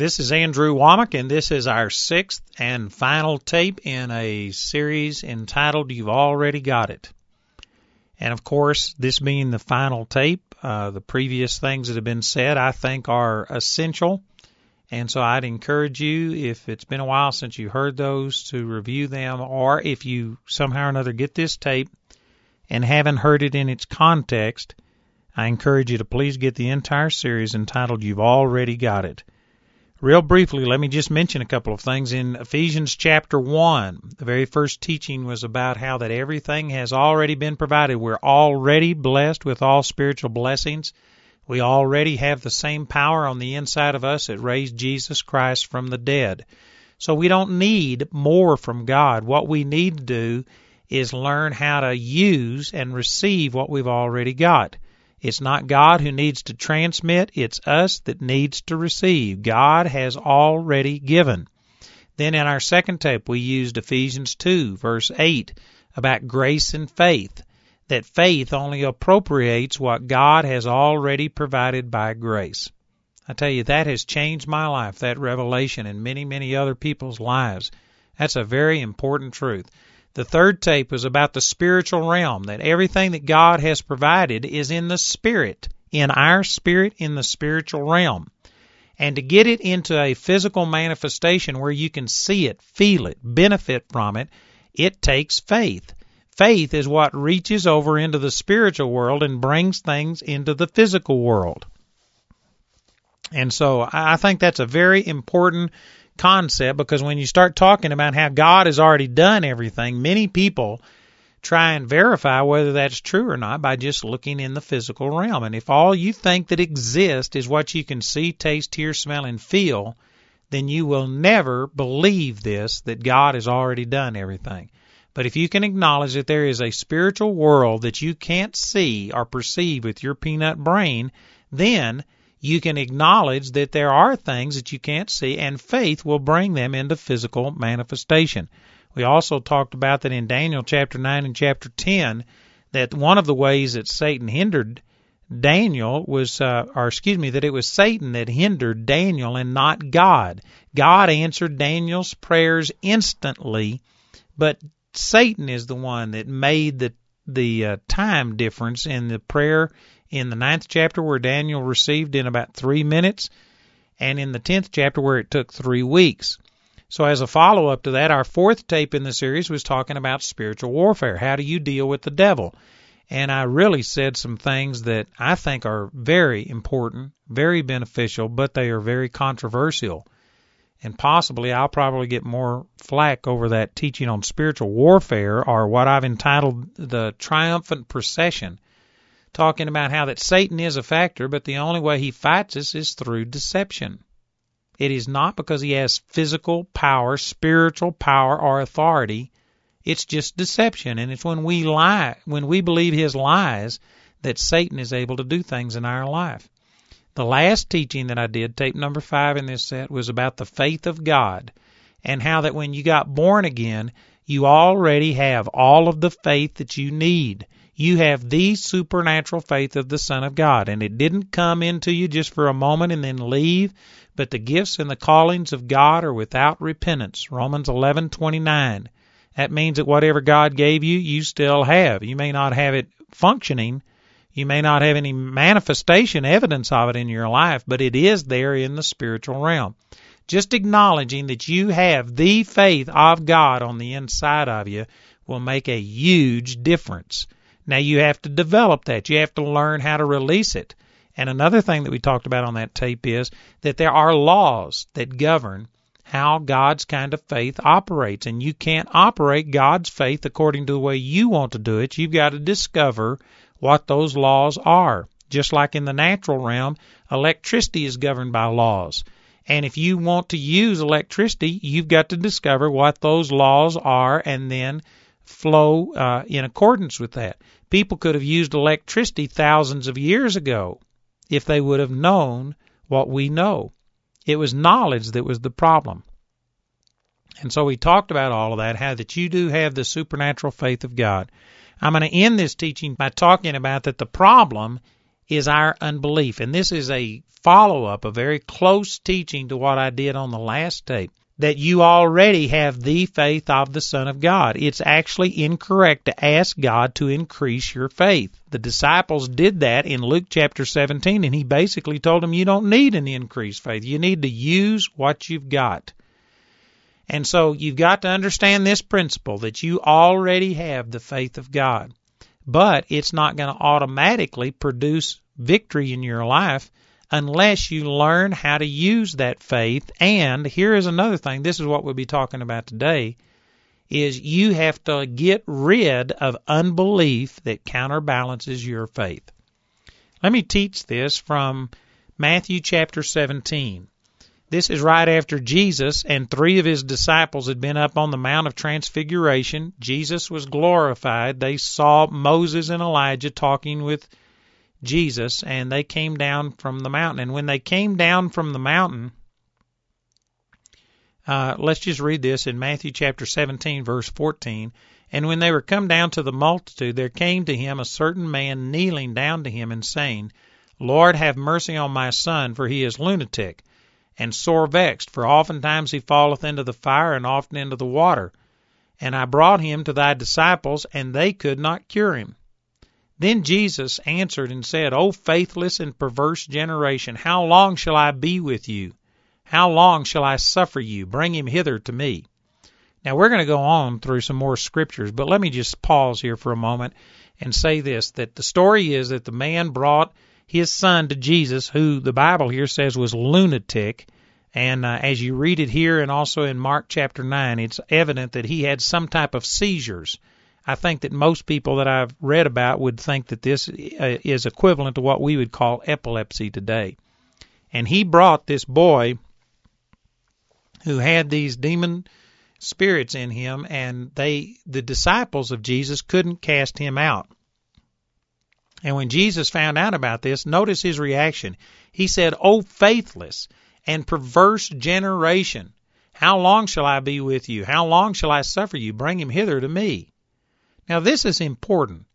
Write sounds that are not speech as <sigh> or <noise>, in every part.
This is Andrew Wommack, and this is our sixth and final tape in a series entitled You've Already Got It. And of course, this being the final tape, uh, the previous things that have been said I think are essential. And so I'd encourage you, if it's been a while since you heard those, to review them, or if you somehow or another get this tape and haven't heard it in its context, I encourage you to please get the entire series entitled You've Already Got It. Real briefly, let me just mention a couple of things. In Ephesians chapter 1, the very first teaching was about how that everything has already been provided. We're already blessed with all spiritual blessings. We already have the same power on the inside of us that raised Jesus Christ from the dead. So we don't need more from God. What we need to do is learn how to use and receive what we've already got. It's not God who needs to transmit, it's us that needs to receive. God has already given. Then in our second tape, we used Ephesians 2, verse 8, about grace and faith, that faith only appropriates what God has already provided by grace. I tell you, that has changed my life, that revelation, and many, many other people's lives. That's a very important truth. The third tape was about the spiritual realm, that everything that God has provided is in the spirit, in our spirit, in the spiritual realm. And to get it into a physical manifestation where you can see it, feel it, benefit from it, it takes faith. Faith is what reaches over into the spiritual world and brings things into the physical world. And so I think that's a very important concept because when you start talking about how God has already done everything, many people try and verify whether that's true or not by just looking in the physical realm. And if all you think that exists is what you can see, taste, hear, smell, and feel, then you will never believe this that God has already done everything. But if you can acknowledge that there is a spiritual world that you can't see or perceive with your peanut brain, then you can acknowledge that there are things that you can't see, and faith will bring them into physical manifestation. We also talked about that in Daniel chapter 9 and chapter 10, that one of the ways that Satan hindered Daniel was, uh, or excuse me, that it was Satan that hindered Daniel and not God. God answered Daniel's prayers instantly, but Satan is the one that made the the uh, time difference in the prayer in the ninth chapter where Daniel received in about three minutes, and in the tenth chapter where it took three weeks. So, as a follow up to that, our fourth tape in the series was talking about spiritual warfare. How do you deal with the devil? And I really said some things that I think are very important, very beneficial, but they are very controversial. And possibly I'll probably get more flack over that teaching on spiritual warfare or what I've entitled the triumphant procession talking about how that Satan is a factor, but the only way he fights us is through deception. It is not because he has physical power, spiritual power, or authority. It's just deception, and it's when we lie, when we believe his lies, that Satan is able to do things in our life. The last teaching that I did, tape number five in this set, was about the faith of God and how that when you got born again, you already have all of the faith that you need you have the supernatural faith of the Son of God. And it didn't come into you just for a moment and then leave, but the gifts and the callings of God are without repentance. Romans 11:29. That means that whatever God gave you, you still have. You may not have it functioning, you may not have any manifestation evidence of it in your life, but it is there in the spiritual realm. Just acknowledging that you have the faith of God on the inside of you will make a huge difference. Now you have to develop that. You have to learn how to release it. And another thing that we talked about on that tape is that there are laws that govern how God's kind of faith operates. And you can't operate God's faith according to the way you want to do it. You've got to discover what those laws are. Just like in the natural realm, electricity is governed by laws. And if you want to use electricity, you've got to discover what those laws are and then flow uh, in accordance with that. People could have used electricity thousands of years ago if they would have known what we know. It was knowledge that was the problem. And so we talked about all of that, how that you do have the supernatural faith of God. I'm going to end this teaching by talking about that the problem is our unbelief. And this is a follow up, a very close teaching to what I did on the last tape that you already have the faith of the Son of God. It's actually incorrect to ask God to increase your faith. The disciples did that in Luke chapter 17, and he basically told them you don't need an increased faith. You need to use what you've got. And so you've got to understand this principle that you already have the faith of God. But it's not going to automatically produce victory in your life unless you learn how to use that faith. And here is another thing. This is what we'll be talking about today is you have to get rid of unbelief that counterbalances your faith. Let me teach this from Matthew chapter 17. This is right after Jesus and three of his disciples had been up on the Mount of Transfiguration. Jesus was glorified. They saw Moses and Elijah talking with Jesus, and they came down from the mountain. And when they came down from the mountain, uh, let's just read this in Matthew chapter 17, verse 14. And when they were come down to the multitude, there came to him a certain man kneeling down to him and saying, Lord, have mercy on my son, for he is lunatic, and sore vexed, for oftentimes he falleth into the fire, and often into the water. And I brought him to thy disciples, and they could not cure him. Then Jesus answered and said, O faithless and perverse generation, how long shall I be with you? How long shall I suffer you? Bring him hither to me. Now we're going to go on through some more scriptures, but let me just pause here for a moment and say this that the story is that the man brought his son to Jesus, who the Bible here says was lunatic. And uh, as you read it here and also in Mark chapter 9, it's evident that he had some type of seizures. I think that most people that I've read about would think that this uh, is equivalent to what we would call epilepsy today. And he brought this boy who had these demon spirits in him and they the disciples of Jesus couldn't cast him out. And when Jesus found out about this, notice his reaction. He said, "O faithless and perverse generation, how long shall I be with you? How long shall I suffer you? Bring him hither to me." Now, this is important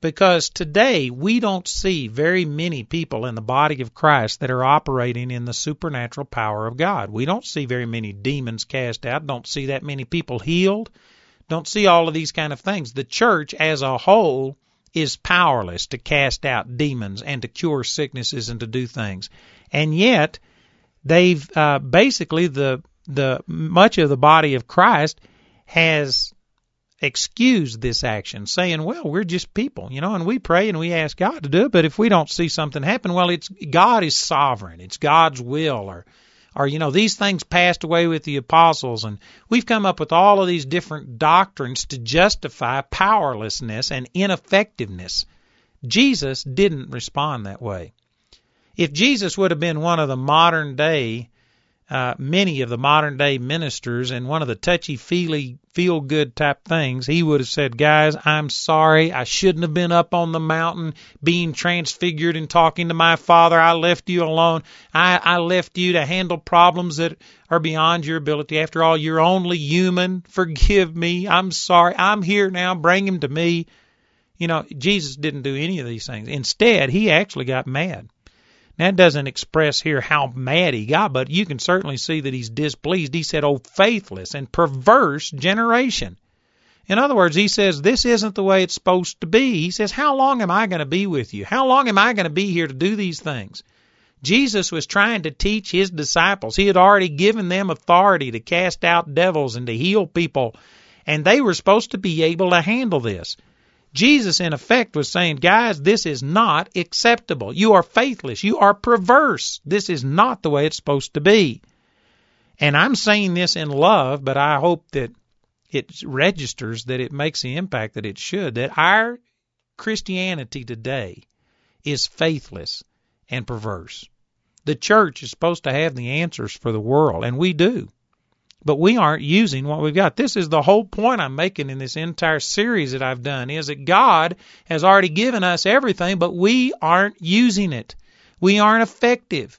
because today we don't see very many people in the body of Christ that are operating in the supernatural power of God. We don't see very many demons cast out, don't see that many people healed, don't see all of these kind of things. The church as a whole is powerless to cast out demons and to cure sicknesses and to do things. And yet, they've uh, basically the the much of the body of Christ has excuse this action, saying, well, we're just people, you know, and we pray and we ask God to do it, but if we don't see something happen, well, it's God is sovereign. It's God's will or or you know, these things passed away with the apostles and we've come up with all of these different doctrines to justify powerlessness and ineffectiveness. Jesus didn't respond that way. If Jesus would have been one of the modern day uh, many of the modern day ministers and one of the touchy feely feel good type things, he would have said, Guys, I'm sorry. I shouldn't have been up on the mountain being transfigured and talking to my father. I left you alone. I, I left you to handle problems that are beyond your ability. After all, you're only human. Forgive me. I'm sorry. I'm here now. Bring him to me. You know, Jesus didn't do any of these things. Instead, he actually got mad. That doesn't express here how mad he got, but you can certainly see that he's displeased. He said, Oh, faithless and perverse generation. In other words, he says, This isn't the way it's supposed to be. He says, How long am I going to be with you? How long am I going to be here to do these things? Jesus was trying to teach his disciples. He had already given them authority to cast out devils and to heal people, and they were supposed to be able to handle this. Jesus, in effect, was saying, guys, this is not acceptable. You are faithless. You are perverse. This is not the way it's supposed to be. And I'm saying this in love, but I hope that it registers that it makes the impact that it should, that our Christianity today is faithless and perverse. The church is supposed to have the answers for the world, and we do but we aren't using what we've got. This is the whole point I'm making in this entire series that I've done is that God has already given us everything, but we aren't using it. We aren't effective.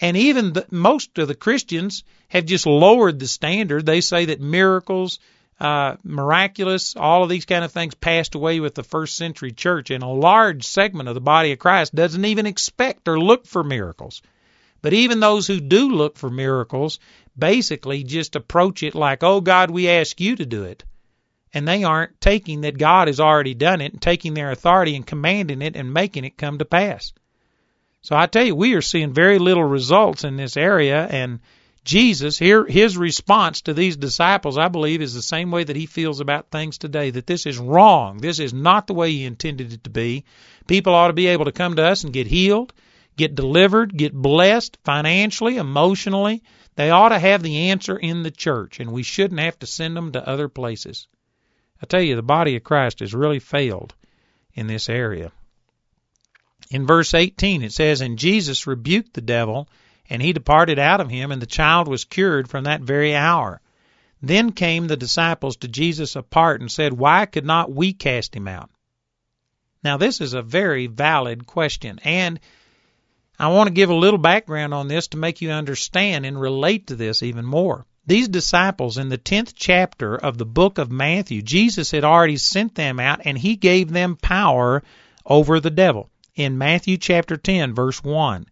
And even the, most of the Christians have just lowered the standard. They say that miracles uh, miraculous, all of these kind of things passed away with the first century church, and a large segment of the body of Christ doesn't even expect or look for miracles. But even those who do look for miracles basically just approach it like, oh God, we ask you to do it. And they aren't taking that God has already done it and taking their authority and commanding it and making it come to pass. So I tell you, we are seeing very little results in this area, and Jesus, here, his response to these disciples, I believe, is the same way that he feels about things today that this is wrong. This is not the way he intended it to be. People ought to be able to come to us and get healed, get delivered, get blessed financially, emotionally. They ought to have the answer in the church, and we shouldn't have to send them to other places. I tell you, the body of Christ has really failed in this area. In verse 18, it says, And Jesus rebuked the devil and he departed out of him, and the child was cured from that very hour. Then came the disciples to Jesus apart and said, Why could not we cast him out? Now, this is a very valid question, and I want to give a little background on this to make you understand and relate to this even more. These disciples, in the 10th chapter of the book of Matthew, Jesus had already sent them out and he gave them power over the devil. In Matthew chapter 10, verse 1.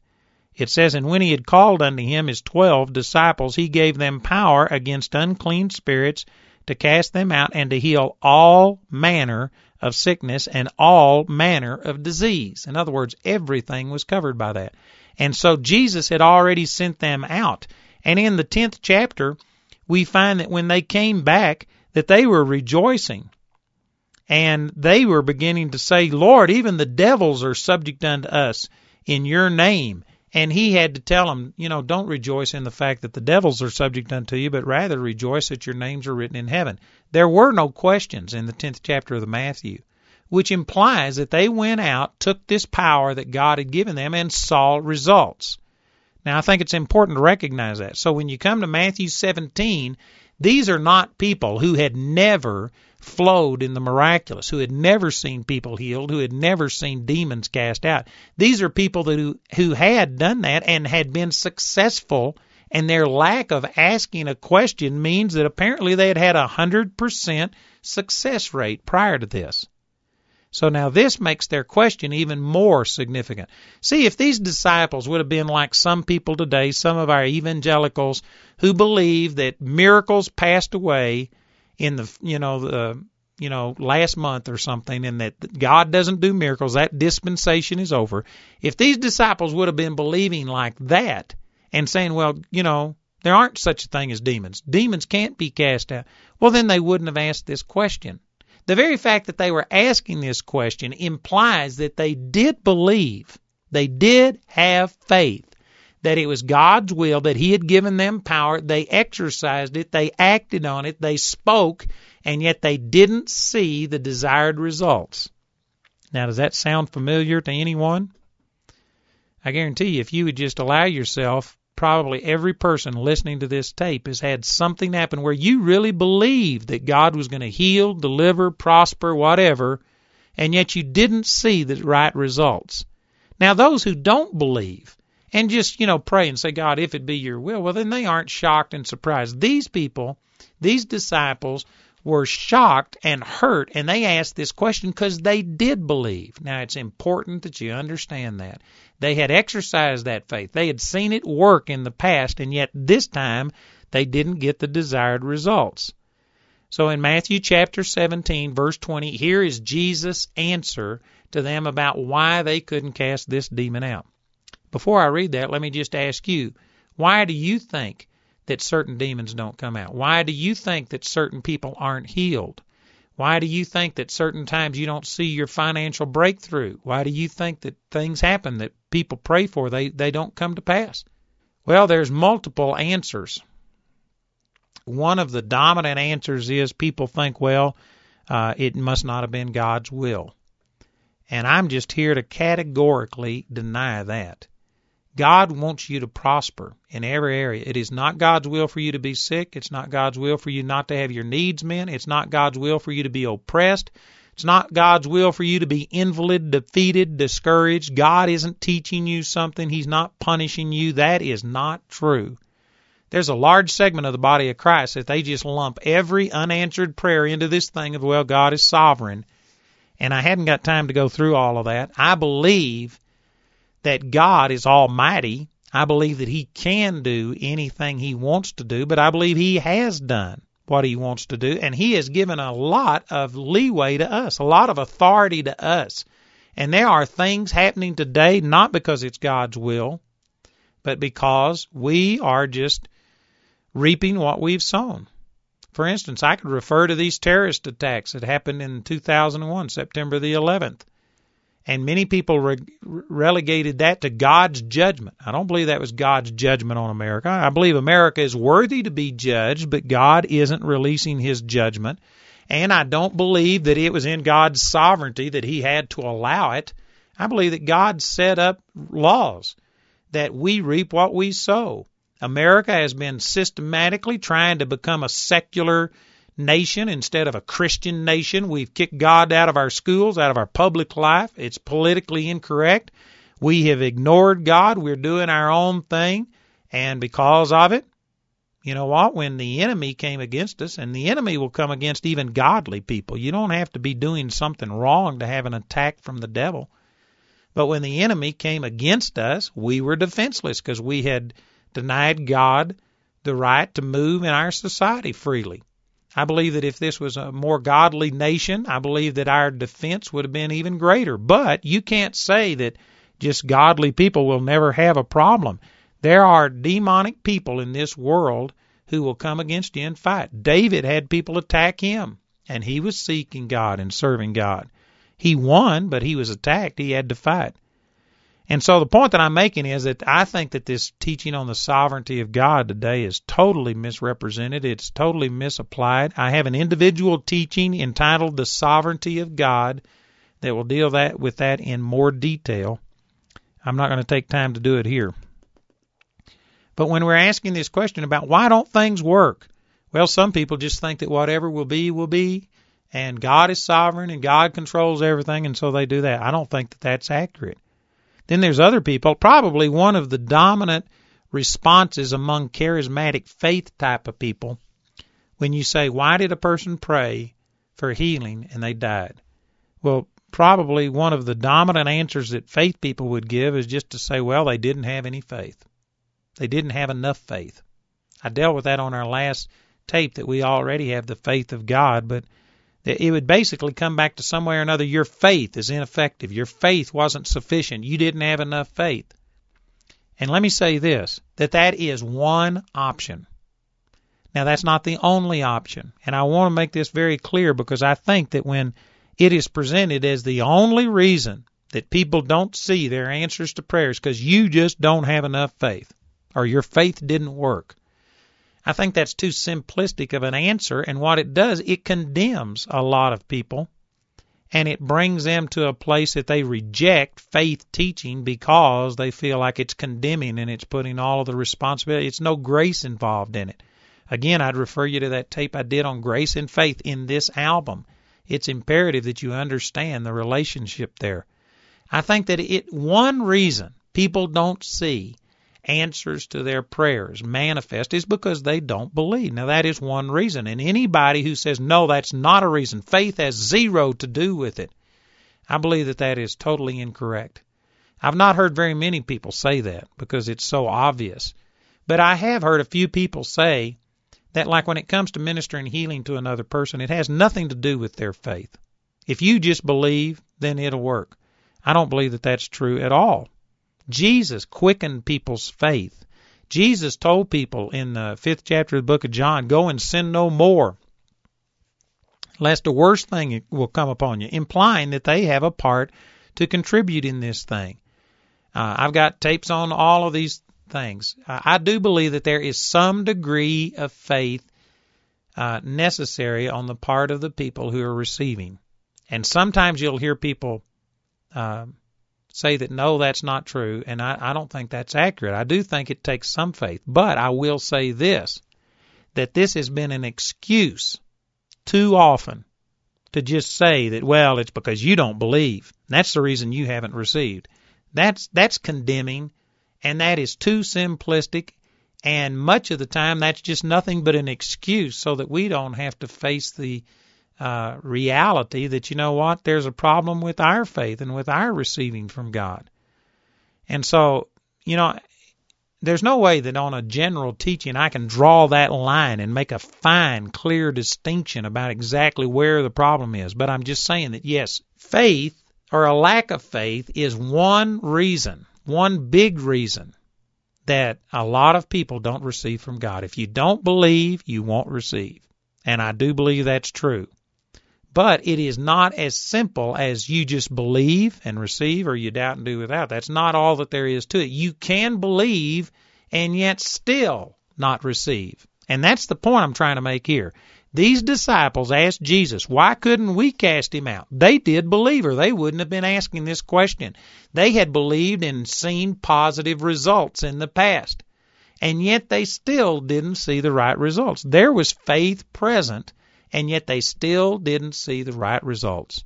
It says, And when he had called unto him his twelve disciples, he gave them power against unclean spirits to cast them out and to heal all manner of sickness and all manner of disease. In other words, everything was covered by that. And so Jesus had already sent them out. And in the 10th chapter, we find that when they came back, that they were rejoicing. And they were beginning to say, Lord, even the devils are subject unto us in your name. And he had to tell them, you know, don't rejoice in the fact that the devils are subject unto you, but rather rejoice that your names are written in heaven. There were no questions in the 10th chapter of the Matthew, which implies that they went out, took this power that God had given them, and saw results. Now, I think it's important to recognize that. So when you come to Matthew 17, these are not people who had never flowed in the miraculous, who had never seen people healed, who had never seen demons cast out. These are people that who, who had done that and had been successful, and their lack of asking a question means that apparently they had had a hundred percent success rate prior to this. So now this makes their question even more significant. See, if these disciples would have been like some people today, some of our evangelicals who believe that miracles passed away in the you know the you know last month or something and that God doesn't do miracles that dispensation is over. If these disciples would have been believing like that and saying well you know there aren't such a thing as demons. Demons can't be cast out. Well then they wouldn't have asked this question. The very fact that they were asking this question implies that they did believe. They did have faith that it was God's will, that He had given them power. They exercised it, they acted on it, they spoke, and yet they didn't see the desired results. Now, does that sound familiar to anyone? I guarantee you, if you would just allow yourself, probably every person listening to this tape has had something happen where you really believed that God was going to heal, deliver, prosper, whatever, and yet you didn't see the right results. Now, those who don't believe, and just, you know, pray and say, God, if it be your will, well, then they aren't shocked and surprised. These people, these disciples, were shocked and hurt, and they asked this question because they did believe. Now, it's important that you understand that. They had exercised that faith, they had seen it work in the past, and yet this time they didn't get the desired results. So in Matthew chapter 17, verse 20, here is Jesus' answer to them about why they couldn't cast this demon out. Before I read that, let me just ask you, why do you think that certain demons don't come out? Why do you think that certain people aren't healed? Why do you think that certain times you don't see your financial breakthrough? Why do you think that things happen that people pray for they they don't come to pass? Well, there's multiple answers. One of the dominant answers is people think, well, uh, it must not have been God's will. And I'm just here to categorically deny that. God wants you to prosper in every area. It is not God's will for you to be sick. It's not God's will for you not to have your needs met. It's not God's will for you to be oppressed. It's not God's will for you to be invalid, defeated, discouraged. God isn't teaching you something. He's not punishing you. That is not true. there's a large segment of the body of Christ that they just lump every unanswered prayer into this thing of, well, God is sovereign. And I hadn't got time to go through all of that. I believe that God is almighty. I believe that He can do anything He wants to do, but I believe He has done what He wants to do, and He has given a lot of leeway to us, a lot of authority to us. And there are things happening today not because it's God's will, but because we are just reaping what we've sown. For instance, I could refer to these terrorist attacks that happened in 2001, September the 11th. And many people re- relegated that to God's judgment. I don't believe that was God's judgment on America. I believe America is worthy to be judged, but God isn't releasing his judgment. And I don't believe that it was in God's sovereignty that he had to allow it. I believe that God set up laws that we reap what we sow. America has been systematically trying to become a secular nation instead of a Christian nation. We've kicked God out of our schools, out of our public life. It's politically incorrect. We have ignored God. We're doing our own thing. And because of it, you know what? When the enemy came against us, and the enemy will come against even godly people, you don't have to be doing something wrong to have an attack from the devil. But when the enemy came against us, we were defenseless because we had denied God the right to move in our society freely. I believe that if this was a more godly nation, I believe that our defense would have been even greater. But you can't say that just godly people will never have a problem. There are demonic people in this world who will come against you and fight. David had people attack him, and he was seeking God and serving God. He won, but he was attacked. He had to fight. And so the point that I'm making is that I think that this teaching on the sovereignty of God today is totally misrepresented. It's totally misapplied. I have an individual teaching entitled The Sovereignty of God that will deal that with that in more detail. I'm not going to take time to do it here. But when we're asking this question about why don't things work? Well, some people just think that whatever will be will be and God is sovereign and God controls everything and so they do that. I don't think that that's accurate. Then there's other people. Probably one of the dominant responses among charismatic faith type of people when you say, Why did a person pray for healing and they died? Well, probably one of the dominant answers that faith people would give is just to say, Well, they didn't have any faith. They didn't have enough faith. I dealt with that on our last tape that we already have the faith of God, but it would basically come back to some way or another your faith is ineffective. Your faith wasn't sufficient. You didn't have enough faith. And let me say this that that is one option. Now, that's not the only option. And I want to make this very clear because I think that when it is presented as the only reason that people don't see their answers to prayers because you just don't have enough faith or your faith didn't work, I think that's too simplistic of an answer, and what it does, it condemns a lot of people and it brings them to a place that they reject faith teaching because they feel like it's condemning and it's putting all of the responsibility. It's no grace involved in it. Again, I'd refer you to that tape I did on grace and faith in this album. It's imperative that you understand the relationship there. I think that it one reason people don't see answers to their prayers manifest is because they don't believe. Now, that is one reason. And anybody who says, no, that's not a reason, faith has zero to do with it, I believe that that is totally incorrect. I've not heard very many people say that because it's so obvious. But I have heard a few people say that, like when it comes to ministering healing to another person, it has nothing to do with their faith. If you just believe, then it'll work. I don't believe that that's true at all. Jesus quickened people's faith. Jesus told people in the fifth chapter of the book of John, Go and sin no more, lest the worst thing will come upon you, implying that they have a part to contribute in this thing. Uh, I've got tapes on all of these things. Uh, I do believe that there is some degree of faith uh, necessary on the part of the people who are receiving. And sometimes you'll hear people uh, say that no, that's not true, and I, I don't think that's accurate. I do think it takes some faith, but I will say this that this has been an excuse too often to just say that well it's because you don't believe. That's the reason you haven't received. That's that's condemning and that is too simplistic And much of the time, that's just nothing but an excuse so that we don't have to face the uh, reality that, you know what, there's a problem with our faith and with our receiving from God. And so, you know, there's no way that on a general teaching I can draw that line and make a fine, clear distinction about exactly where the problem is. But I'm just saying that, yes, faith or a lack of faith is one reason, one big reason that a lot of people don't receive from God. If you don't believe, you won't receive. And I do believe that's true. But it is not as simple as you just believe and receive or you doubt and do without. That's not all that there is to it. You can believe and yet still not receive. And that's the point I'm trying to make here. These disciples asked Jesus, why couldn't we cast him out? They did believe, or they wouldn't have been asking this question. They had believed and seen positive results in the past. And yet they still didn't see the right results. There was faith present, and yet they still didn't see the right results.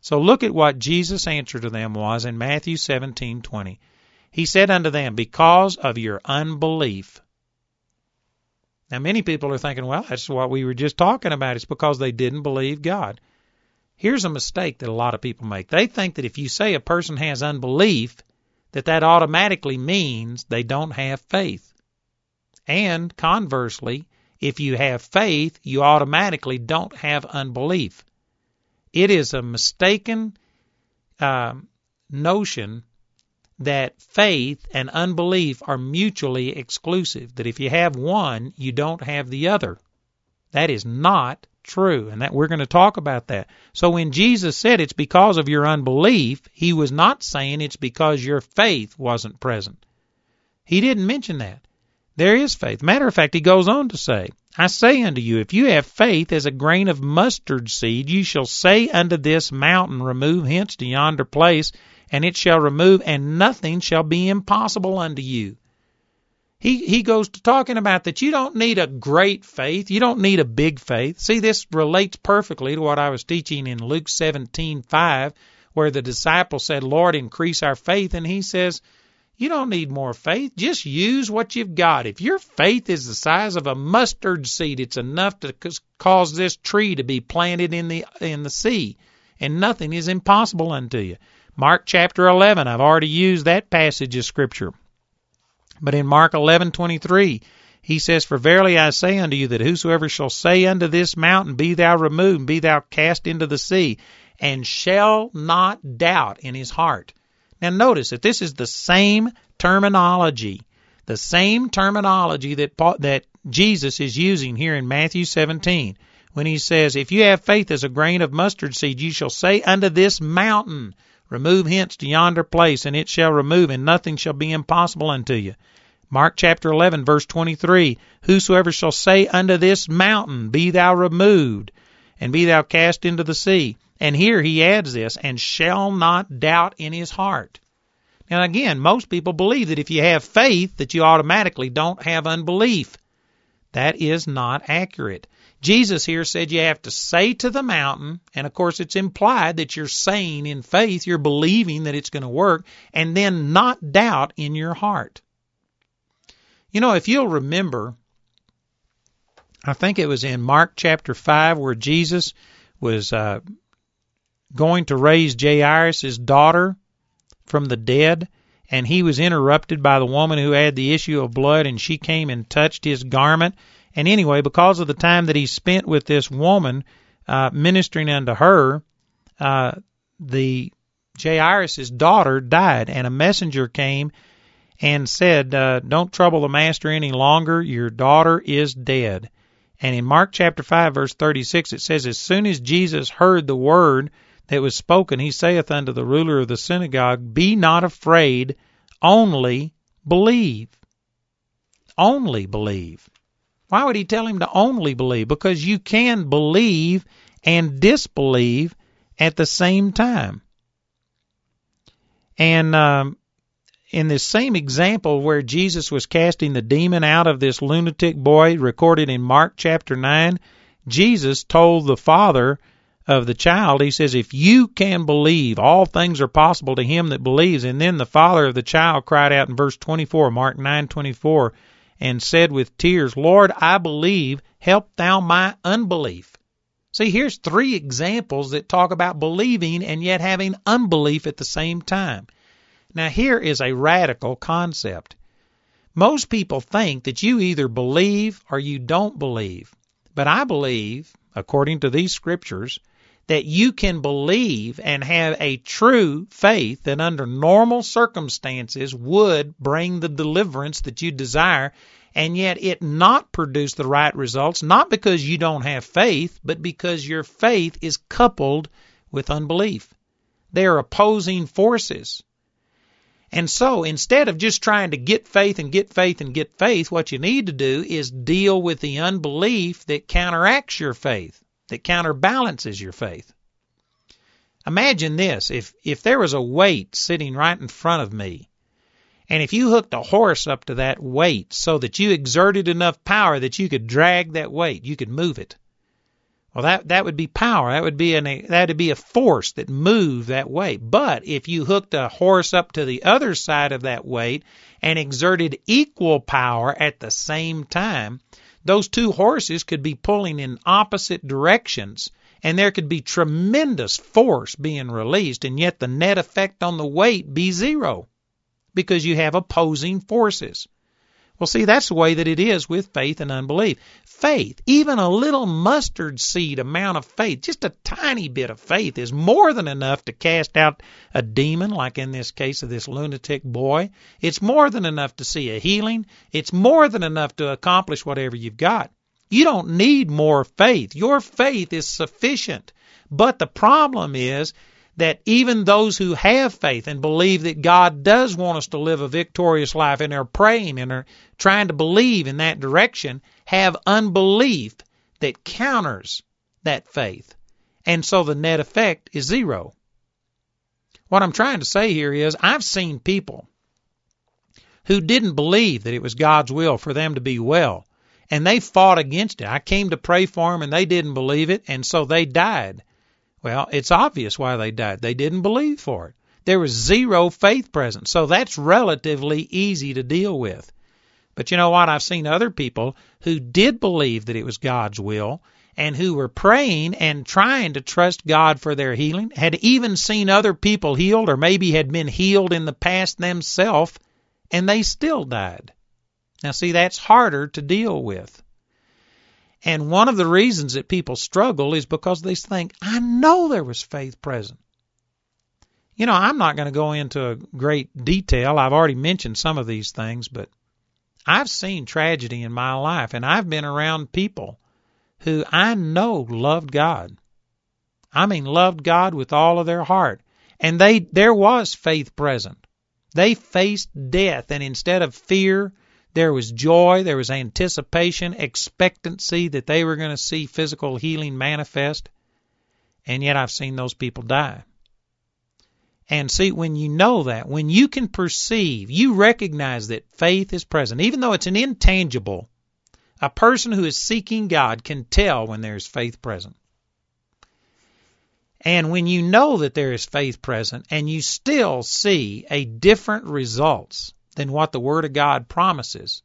So look at what Jesus' answer to them was in Matthew 17:20. He said unto them, Because of your unbelief. Now, many people are thinking, well, that's what we were just talking about. It's because they didn't believe God. Here's a mistake that a lot of people make. They think that if you say a person has unbelief, that that automatically means they don't have faith. And conversely, if you have faith, you automatically don't have unbelief. It is a mistaken uh, notion that faith and unbelief are mutually exclusive, that if you have one, you don't have the other. That is not true, and that we're going to talk about that. So when Jesus said it's because of your unbelief, he was not saying it's because your faith wasn't present. He didn't mention that. There is faith. Matter of fact, he goes on to say, I say unto you, if you have faith as a grain of mustard seed, you shall say unto this mountain, Remove hence to yonder place, and it shall remove, and nothing shall be impossible unto you. He, he goes to talking about that you don't need a great faith. You don't need a big faith. See, this relates perfectly to what I was teaching in Luke 17:5, where the disciple said, Lord, increase our faith. And he says, you don't need more faith. Just use what you've got. If your faith is the size of a mustard seed, it's enough to cause this tree to be planted in the in the sea, and nothing is impossible unto you. Mark chapter 11, I've already used that passage of scripture. But in Mark 11:23, he says, "For verily I say unto you that whosoever shall say unto this mountain, be thou removed, and be thou cast into the sea, and shall not doubt in his heart." Now notice that this is the same terminology, the same terminology that that Jesus is using here in Matthew 17 when he says, "If you have faith as a grain of mustard seed, you shall say unto this mountain, Remove hence to yonder place, and it shall remove, and nothing shall be impossible unto you. Mark chapter 11, verse 23 Whosoever shall say unto this mountain, Be thou removed, and be thou cast into the sea. And here he adds this, and shall not doubt in his heart. Now again, most people believe that if you have faith, that you automatically don't have unbelief. That is not accurate. Jesus here said you have to say to the mountain, and of course it's implied that you're saying in faith, you're believing that it's going to work, and then not doubt in your heart. You know, if you'll remember, I think it was in Mark chapter 5 where Jesus was uh, going to raise Jairus' daughter from the dead, and he was interrupted by the woman who had the issue of blood, and she came and touched his garment and anyway, because of the time that he spent with this woman uh, ministering unto her, uh, the Jairus' daughter died, and a messenger came and said, uh, Don't trouble the master any longer, your daughter is dead. And in Mark chapter 5, verse 36, it says, As soon as Jesus heard the word that was spoken, he saith unto the ruler of the synagogue, Be not afraid, only believe. Only believe. Why would he tell him to only believe? Because you can believe and disbelieve at the same time. And um, in this same example where Jesus was casting the demon out of this lunatic boy, recorded in Mark chapter 9, Jesus told the father of the child, he says, If you can believe, all things are possible to him that believes. And then the father of the child cried out in verse 24, Mark 9 24, and said with tears, Lord, I believe, help thou my unbelief. See, here's three examples that talk about believing and yet having unbelief at the same time. Now, here is a radical concept. Most people think that you either believe or you don't believe. But I believe, according to these scriptures, that you can believe and have a true faith that under normal circumstances would bring the deliverance that you desire and yet it not produce the right results, not because you don't have faith, but because your faith is coupled with unbelief. They are opposing forces. And so instead of just trying to get faith and get faith and get faith, what you need to do is deal with the unbelief that counteracts your faith, that counterbalances your faith. Imagine this if, if there was a weight sitting right in front of me and if you hooked a horse up to that weight so that you exerted enough power that you could drag that weight, you could move it. Well, that that would be power. That would be an that would be a force that moved that weight. But if you hooked a horse up to the other side of that weight and exerted equal power at the same time, those two horses could be pulling in opposite directions and there could be tremendous force being released and yet the net effect on the weight be zero because you have opposing forces. Well, see, that's the way that it is with faith and unbelief. Faith, even a little mustard seed amount of faith, just a tiny bit of faith, is more than enough to cast out a demon, like in this case of this lunatic boy. It's more than enough to see a healing. It's more than enough to accomplish whatever you've got. You don't need more faith. Your faith is sufficient. But the problem is that even those who have faith and believe that God does want us to live a victorious life and are praying and are trying to believe in that direction have unbelief that counters that faith. And so the net effect is zero. What I'm trying to say here is I've seen people who didn't believe that it was God's will for them to be well, and they fought against it. I came to pray for them, and they didn't believe it, and so they died. Well, it's obvious why they died. They didn't believe for it. There was zero faith present. So that's relatively easy to deal with. But you know what? I've seen other people who did believe that it was God's will and who were praying and trying to trust God for their healing, had even seen other people healed or maybe had been healed in the past themselves, and they still died. Now, see, that's harder to deal with. And one of the reasons that people struggle is because they think, I know there was faith present. You know, I'm not going to go into great detail. I've already mentioned some of these things, but I've seen tragedy in my life, and I've been around people who I know loved God. I mean, loved God with all of their heart. And they, there was faith present. They faced death, and instead of fear there was joy, there was anticipation, expectancy that they were going to see physical healing manifest. And yet I've seen those people die. And see, when you know that, when you can perceive, you recognize that faith is present, even though it's an intangible, a person who is seeking God can tell when there is faith present. And when you know that there is faith present and you still see a different results than what the Word of God promises,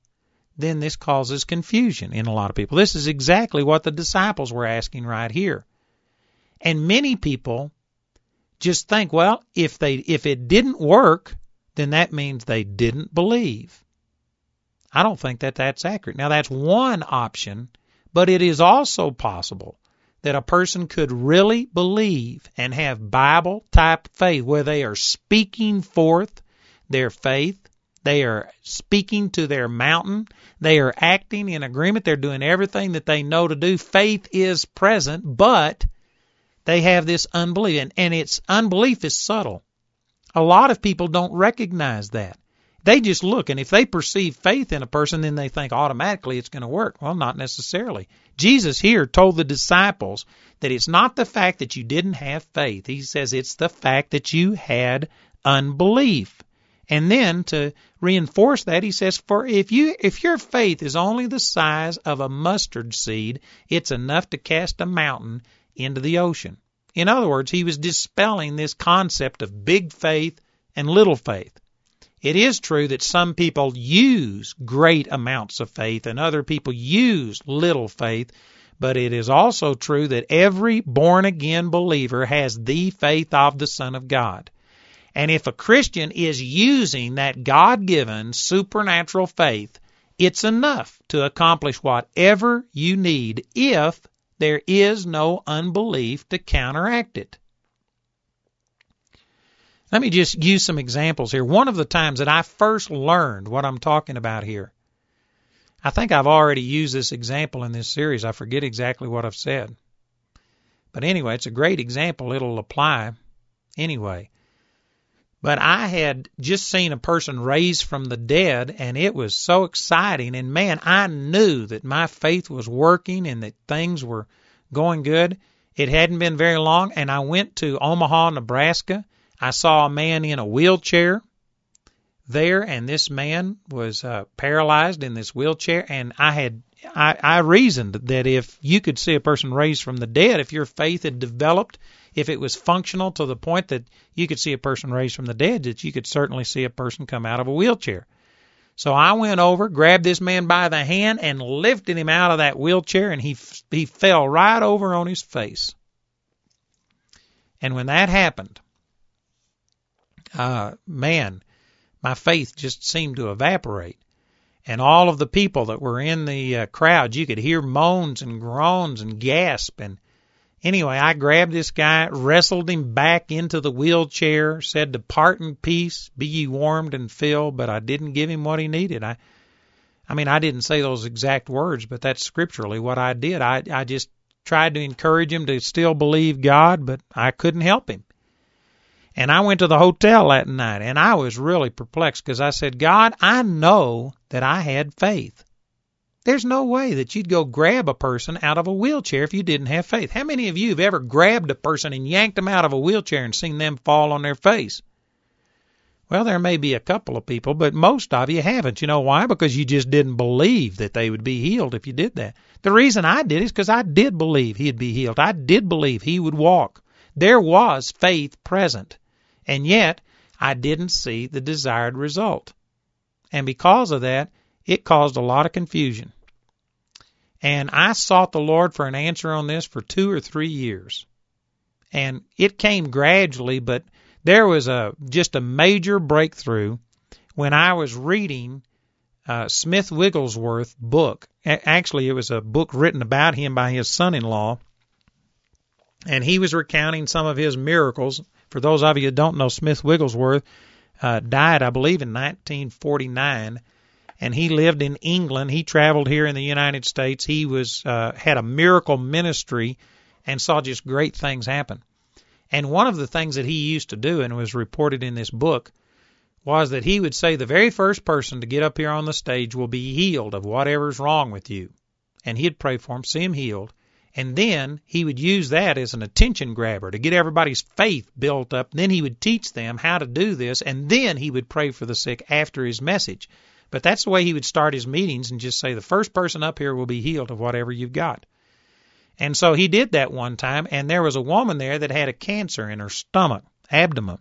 then this causes confusion in a lot of people. This is exactly what the disciples were asking right here. And many people just think, well, if they if it didn't work, then that means they didn't believe. I don't think that that's accurate. Now that's one option, but it is also possible that a person could really believe and have Bible type faith where they are speaking forth their faith they are speaking to their mountain. They are acting in agreement. They're doing everything that they know to do. Faith is present, but they have this unbelief. And, and its unbelief is subtle. A lot of people don't recognize that. They just look, and if they perceive faith in a person, then they think automatically it's going to work. Well, not necessarily. Jesus here told the disciples that it's not the fact that you didn't have faith. He says it's the fact that you had unbelief. And then to reinforce that, he says, For if you if your faith is only the size of a mustard seed, it's enough to cast a mountain into the ocean. In other words, he was dispelling this concept of big faith and little faith. It is true that some people use great amounts of faith and other people use little faith, but it is also true that every born again believer has the faith of the Son of God. And if a Christian is using that God given supernatural faith, it's enough to accomplish whatever you need if there is no unbelief to counteract it. Let me just use some examples here. One of the times that I first learned what I'm talking about here, I think I've already used this example in this series. I forget exactly what I've said. But anyway, it's a great example. It'll apply anyway. But I had just seen a person raised from the dead, and it was so exciting. And man, I knew that my faith was working and that things were going good. It hadn't been very long, and I went to Omaha, Nebraska, I saw a man in a wheelchair there, and this man was uh, paralyzed in this wheelchair. And I had I, I reasoned that if you could see a person raised from the dead, if your faith had developed, if it was functional to the point that you could see a person raised from the dead, that you could certainly see a person come out of a wheelchair. So I went over, grabbed this man by the hand, and lifted him out of that wheelchair, and he he fell right over on his face. And when that happened, uh, man, my faith just seemed to evaporate. And all of the people that were in the uh, crowd, you could hear moans and groans and gasp. And anyway, I grabbed this guy, wrestled him back into the wheelchair, said, "Depart in peace, be ye warmed and filled." But I didn't give him what he needed. I, I mean, I didn't say those exact words, but that's scripturally what I did. I, I just tried to encourage him to still believe God, but I couldn't help him. And I went to the hotel that night and I was really perplexed because I said, God, I know that I had faith. There's no way that you'd go grab a person out of a wheelchair if you didn't have faith. How many of you have ever grabbed a person and yanked them out of a wheelchair and seen them fall on their face? Well, there may be a couple of people, but most of you haven't. You know why? Because you just didn't believe that they would be healed if you did that. The reason I did is because I did believe he'd be healed. I did believe he would walk. There was faith present. And yet, I didn't see the desired result. And because of that, it caused a lot of confusion. And I sought the Lord for an answer on this for two or three years. And it came gradually, but there was a just a major breakthrough when I was reading uh, Smith Wigglesworth book. Actually, it was a book written about him by his son-in-law, and he was recounting some of his miracles for those of you who don't know, Smith Wigglesworth uh, died, I believe, in 1949, and he lived in England. He traveled here in the United States. He was uh, had a miracle ministry and saw just great things happen. And one of the things that he used to do, and was reported in this book, was that he would say the very first person to get up here on the stage will be healed of whatever's wrong with you. And he'd pray for him, see him healed. And then he would use that as an attention grabber to get everybody's faith built up. Then he would teach them how to do this, and then he would pray for the sick after his message. But that's the way he would start his meetings and just say, the first person up here will be healed of whatever you've got. And so he did that one time, and there was a woman there that had a cancer in her stomach, abdomen.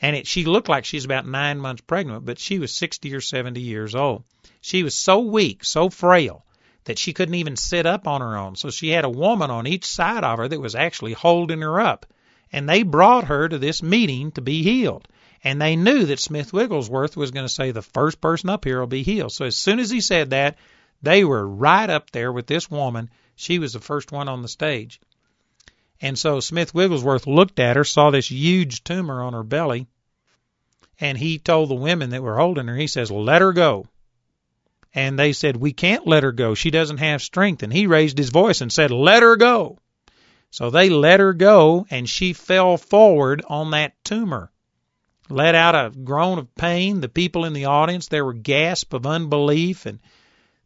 And it, she looked like she's about nine months pregnant, but she was 60 or 70 years old. She was so weak, so frail, that she couldn't even sit up on her own. So she had a woman on each side of her that was actually holding her up. And they brought her to this meeting to be healed. And they knew that Smith Wigglesworth was going to say the first person up here will be healed. So as soon as he said that, they were right up there with this woman. She was the first one on the stage. And so Smith Wigglesworth looked at her, saw this huge tumor on her belly, and he told the women that were holding her, he says, let her go and they said, We can't let her go. She doesn't have strength. And he raised his voice and said, Let her go. So they let her go, and she fell forward on that tumor. Let out a groan of pain. The people in the audience, there were gasps of unbelief and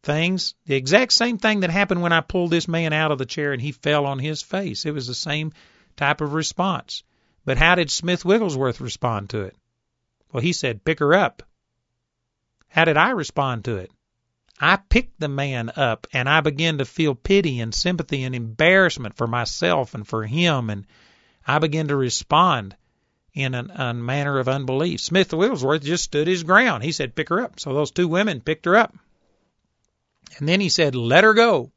things. The exact same thing that happened when I pulled this man out of the chair and he fell on his face. It was the same type of response. But how did Smith Wigglesworth respond to it? Well, he said, Pick her up. How did I respond to it? I picked the man up and I began to feel pity and sympathy and embarrassment for myself and for him and I began to respond in a manner of unbelief. Smith Wigglesworth just stood his ground. He said, pick her up. So those two women picked her up. And then he said, let her go.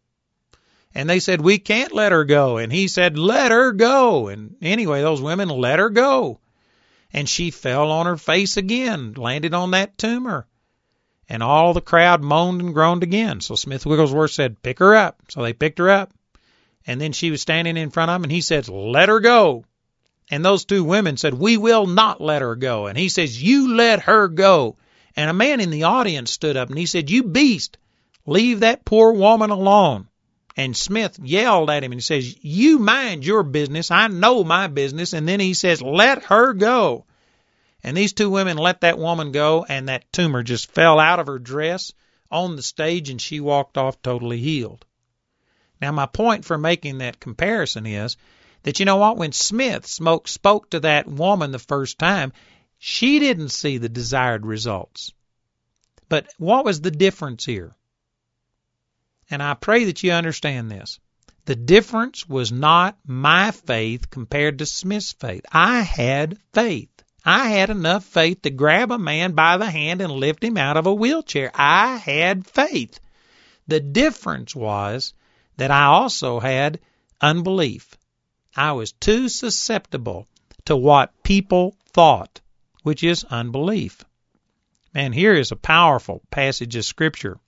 And they said, we can't let her go. And he said, let her go. And anyway, those women let her go. And she fell on her face again, landed on that tumor. And all the crowd moaned and groaned again. So Smith Wigglesworth said, pick her up. So they picked her up. And then she was standing in front of him and he says, let her go. And those two women said, we will not let her go. And he says, you let her go. And a man in the audience stood up and he said, you beast, leave that poor woman alone. And Smith yelled at him and says, you mind your business. I know my business. And then he says, let her go. And these two women let that woman go and that tumor just fell out of her dress on the stage and she walked off totally healed. Now, my point for making that comparison is that you know what? When Smith spoke, spoke to that woman the first time, she didn't see the desired results. But what was the difference here? And I pray that you understand this. The difference was not my faith compared to Smith's faith. I had faith. I had enough faith to grab a man by the hand and lift him out of a wheelchair. I had faith. The difference was that I also had unbelief. I was too susceptible to what people thought, which is unbelief. And here is a powerful passage of Scripture.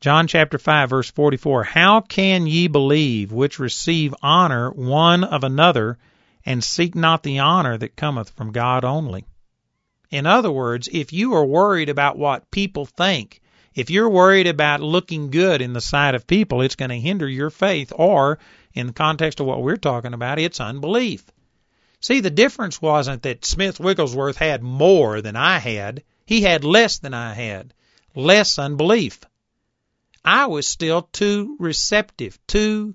John chapter 5 verse 44, How can ye believe which receive honor one of another, and seek not the honor that cometh from God only? In other words, if you are worried about what people think, if you're worried about looking good in the sight of people, it's going to hinder your faith, or, in the context of what we're talking about, it's unbelief. See, the difference wasn't that Smith Wigglesworth had more than I had. He had less than I had. Less unbelief. I was still too receptive, too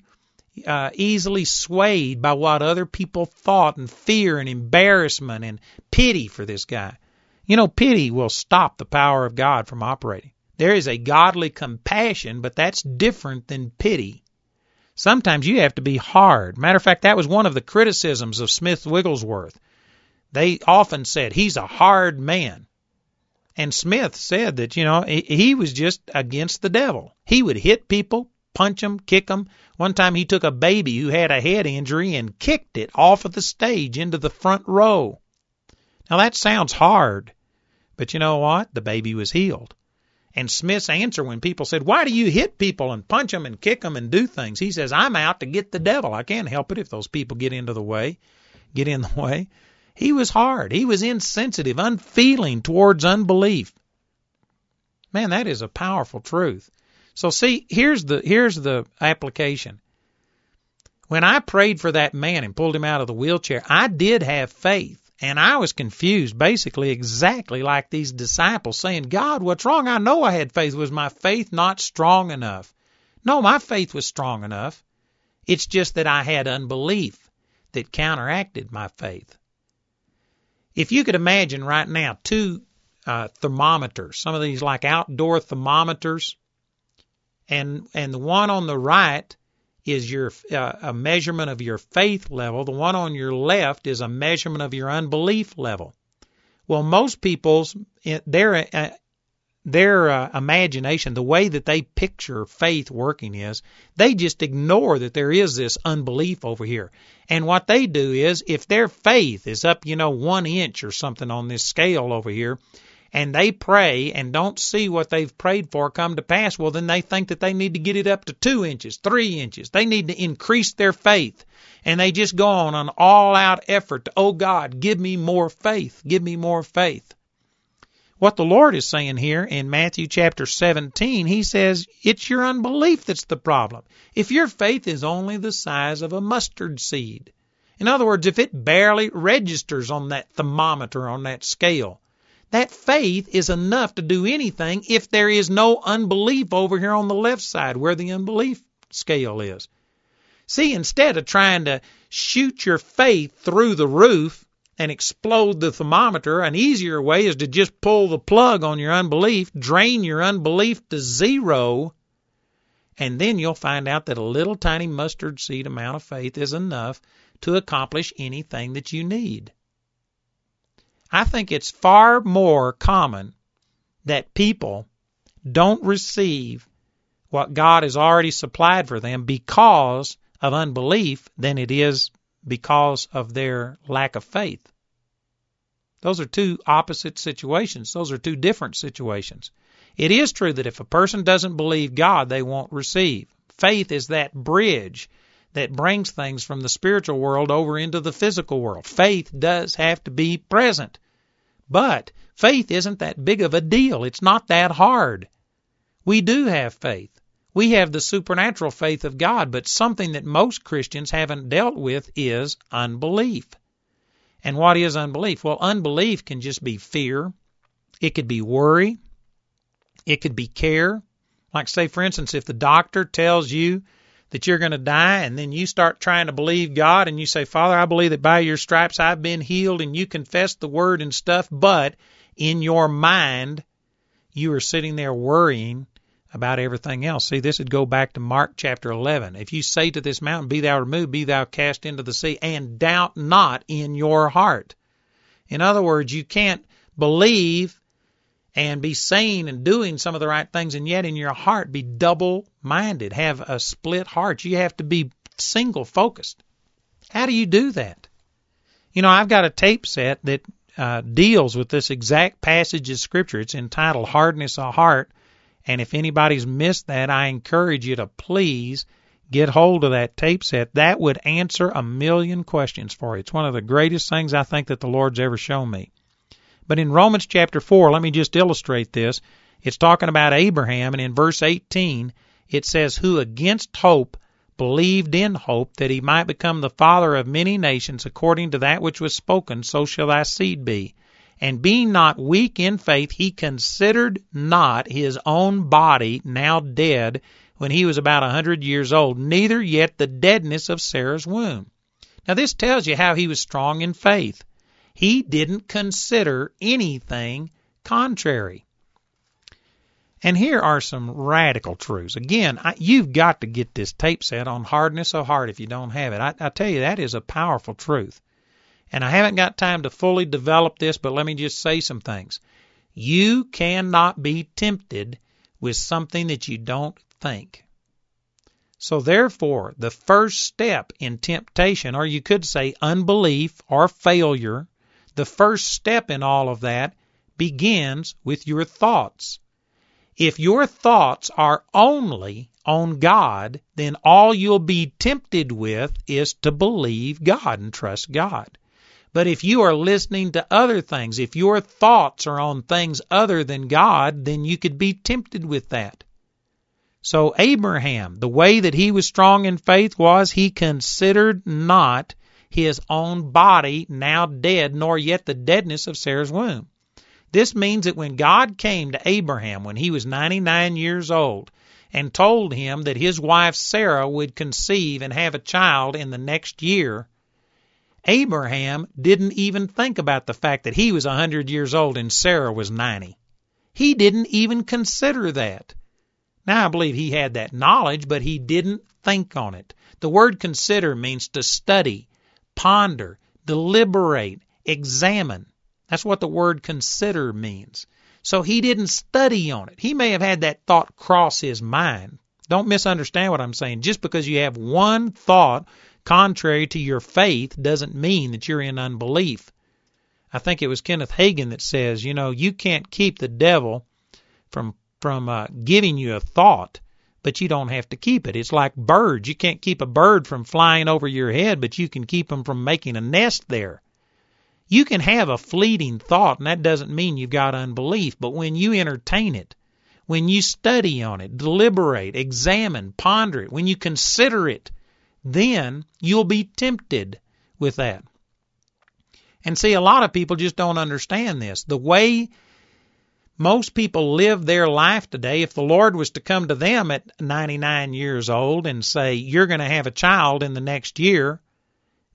uh, easily swayed by what other people thought and fear and embarrassment and pity for this guy. You know, pity will stop the power of God from operating. There is a godly compassion, but that's different than pity. Sometimes you have to be hard. Matter of fact, that was one of the criticisms of Smith Wigglesworth. They often said he's a hard man. And Smith said that, you know, he was just against the devil. He would hit people, punch them, kick them. One time he took a baby who had a head injury and kicked it off of the stage into the front row. Now that sounds hard, but you know what? The baby was healed. And Smith's answer when people said, Why do you hit people and punch them and kick them and do things? He says, I'm out to get the devil. I can't help it if those people get into the way, get in the way. He was hard. He was insensitive, unfeeling towards unbelief. Man, that is a powerful truth. So see, here's the here's the application. When I prayed for that man and pulled him out of the wheelchair, I did have faith. And I was confused, basically exactly like these disciples saying, God, what's wrong? I know I had faith. Was my faith not strong enough? No, my faith was strong enough. It's just that I had unbelief that counteracted my faith. If you could imagine right now two uh, thermometers, some of these like outdoor thermometers, and and the one on the right is your uh, a measurement of your faith level. The one on your left is a measurement of your unbelief level. Well, most people's their uh, their uh, imagination, the way that they picture faith working is, they just ignore that there is this unbelief over here. And what they do is, if their faith is up, you know, one inch or something on this scale over here, and they pray and don't see what they've prayed for come to pass, well, then they think that they need to get it up to two inches, three inches. They need to increase their faith. And they just go on an all out effort to, oh God, give me more faith, give me more faith. What the Lord is saying here in Matthew chapter 17, He says, it's your unbelief that's the problem. If your faith is only the size of a mustard seed, in other words, if it barely registers on that thermometer, on that scale, that faith is enough to do anything if there is no unbelief over here on the left side where the unbelief scale is. See, instead of trying to shoot your faith through the roof and explode the thermometer, an easier way is to just pull the plug on your unbelief, drain your unbelief to zero, and then you'll find out that a little tiny mustard seed amount of faith is enough to accomplish anything that you need. I think it's far more common that people don't receive what God has already supplied for them because of unbelief than it is because of their lack of faith. Those are two opposite situations. Those are two different situations. It is true that if a person doesn't believe God, they won't receive. Faith is that bridge that brings things from the spiritual world over into the physical world. Faith does have to be present. But faith isn't that big of a deal. It's not that hard. We do have faith. We have the supernatural faith of God, but something that most Christians haven't dealt with is unbelief. And what is unbelief? Well, unbelief can just be fear. It could be worry. It could be care. Like, say, for instance, if the doctor tells you that you're going to die and then you start trying to believe God and you say, Father, I believe that by your stripes I've been healed and you confess the word and stuff, but in your mind you are sitting there worrying about everything else. See, this would go back to Mark chapter 11. If you say to this mountain, Be thou removed, be thou cast into the sea, and doubt not in your heart. In other words, you can't believe and be saying and doing some of the right things, and yet in your heart be double minded, have a split heart. You have to be single focused. How do you do that? You know, I've got a tape set that uh, deals with this exact passage of Scripture. It's entitled Hardness of Heart and if anybody's missed that, I encourage you to please get hold of that tape set. That would answer a million questions for you. It's one of the greatest things I think that the Lord's ever shown me. But in Romans chapter 4, let me just illustrate this. It's talking about Abraham, and in verse 18, it says, Who against hope believed in hope that he might become the father of many nations according to that which was spoken, so shall thy seed be. And being not weak in faith, he considered not his own body now dead when he was about a hundred years old, neither yet the deadness of Sarah's womb. Now this tells you how he was strong in faith. He didn't consider anything contrary. And here are some radical truths. Again, I, you've got to get this tape set on hardness of heart if you don't have it. I, I tell you, that is a powerful truth. And I haven't got time to fully develop this, but let me just say some things. You cannot be tempted with something that you don't think. So therefore, the first step in temptation, or you could say unbelief or failure, the first step in all of that begins with your thoughts. If your thoughts are only on God, then all you'll be tempted with is to believe God and trust God. But if you are listening to other things, if your thoughts are on things other than God, then you could be tempted with that. So Abraham, the way that he was strong in faith was he considered not his own body now dead, nor yet the deadness of Sarah's womb. This means that when God came to Abraham when he was 99 years old and told him that his wife Sarah would conceive and have a child in the next year, Abraham didn't even think about the fact that he was a 100 years old and Sarah was 90. He didn't even consider that. Now, I believe he had that knowledge, but he didn't think on it. The word consider means to study, ponder, deliberate, examine. That's what the word consider means. So he didn't study on it. He may have had that thought cross his mind. Don't misunderstand what I'm saying. Just because you have one thought contrary to your faith doesn't mean that you're in unbelief. I think it was Kenneth Hagin that says, you know, you can't keep the devil from from uh, giving you a thought, but you don't have to keep it. It's like birds. You can't keep a bird from flying over your head, but you can keep them from making a nest there. You can have a fleeting thought, and that doesn't mean you've got unbelief, but when you entertain it, when you study on it, deliberate, examine, ponder it, when you consider it, then you'll be tempted with that. And see, a lot of people just don't understand this. The way most people live their life today, if the Lord was to come to them at 99 years old and say, You're going to have a child in the next year,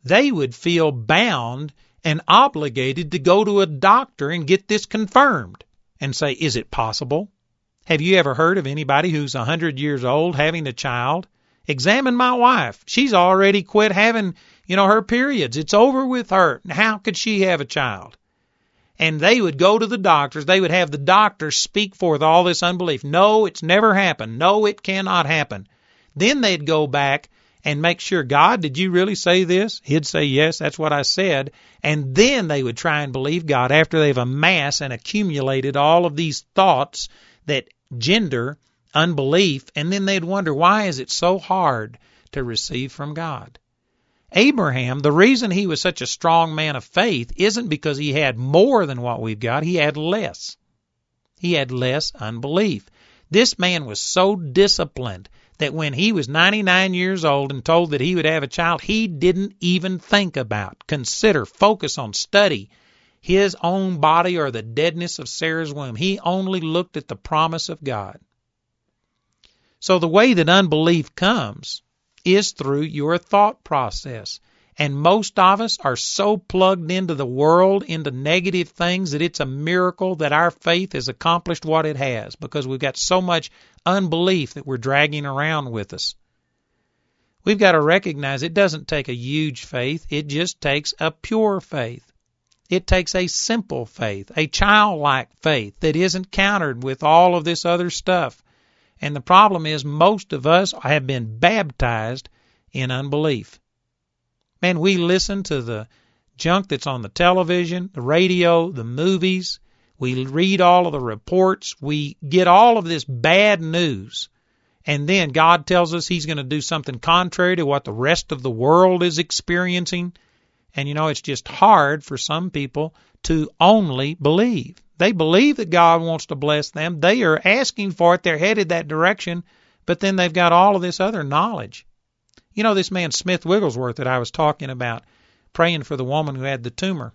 they would feel bound and obligated to go to a doctor and get this confirmed and say, Is it possible? Have you ever heard of anybody who's a 100 years old having a child Examine my wife. She's already quit having, you know, her periods. It's over with her. How could she have a child? And they would go to the doctors. They would have the doctors speak forth all this unbelief. No, it's never happened. No, it cannot happen. Then they'd go back and make sure, God, did you really say this? He'd say, yes, that's what I said. And then they would try and believe God after they've amassed and accumulated all of these thoughts that gender unbelief. And then they'd wonder, why is it so hard to receive from God? Abraham, the reason he was such a strong man of faith isn't because he had more than what we've got, he had less. He had less unbelief. This man was so disciplined that when he was 99 years old and told that he would have a child, he didn't even think about, consider, focus on, study his own body or the deadness of Sarah's womb. He only looked at the promise of God. So the way that unbelief comes is through your thought process. And most of us are so plugged into the world, into negative things, that it's a miracle that our faith has accomplished what it has because we've got so much unbelief that we're dragging around with us. We've got to recognize it doesn't take a huge faith, it just takes a pure faith. It takes a simple faith, a childlike faith that isn't countered with all of this other stuff. And the problem is, most of us have been baptized in unbelief. Man, we listen to the junk that's on the television, the radio, the movies. We read all of the reports. We get all of this bad news. And then God tells us He's going to do something contrary to what the rest of the world is experiencing. And you know, it's just hard for some people to only believe. They believe that God wants to bless them. They are asking for it. They're headed that direction. But then they've got all of this other knowledge. You know, this man Smith Wigglesworth that I was talking about, praying for the woman who had the tumor.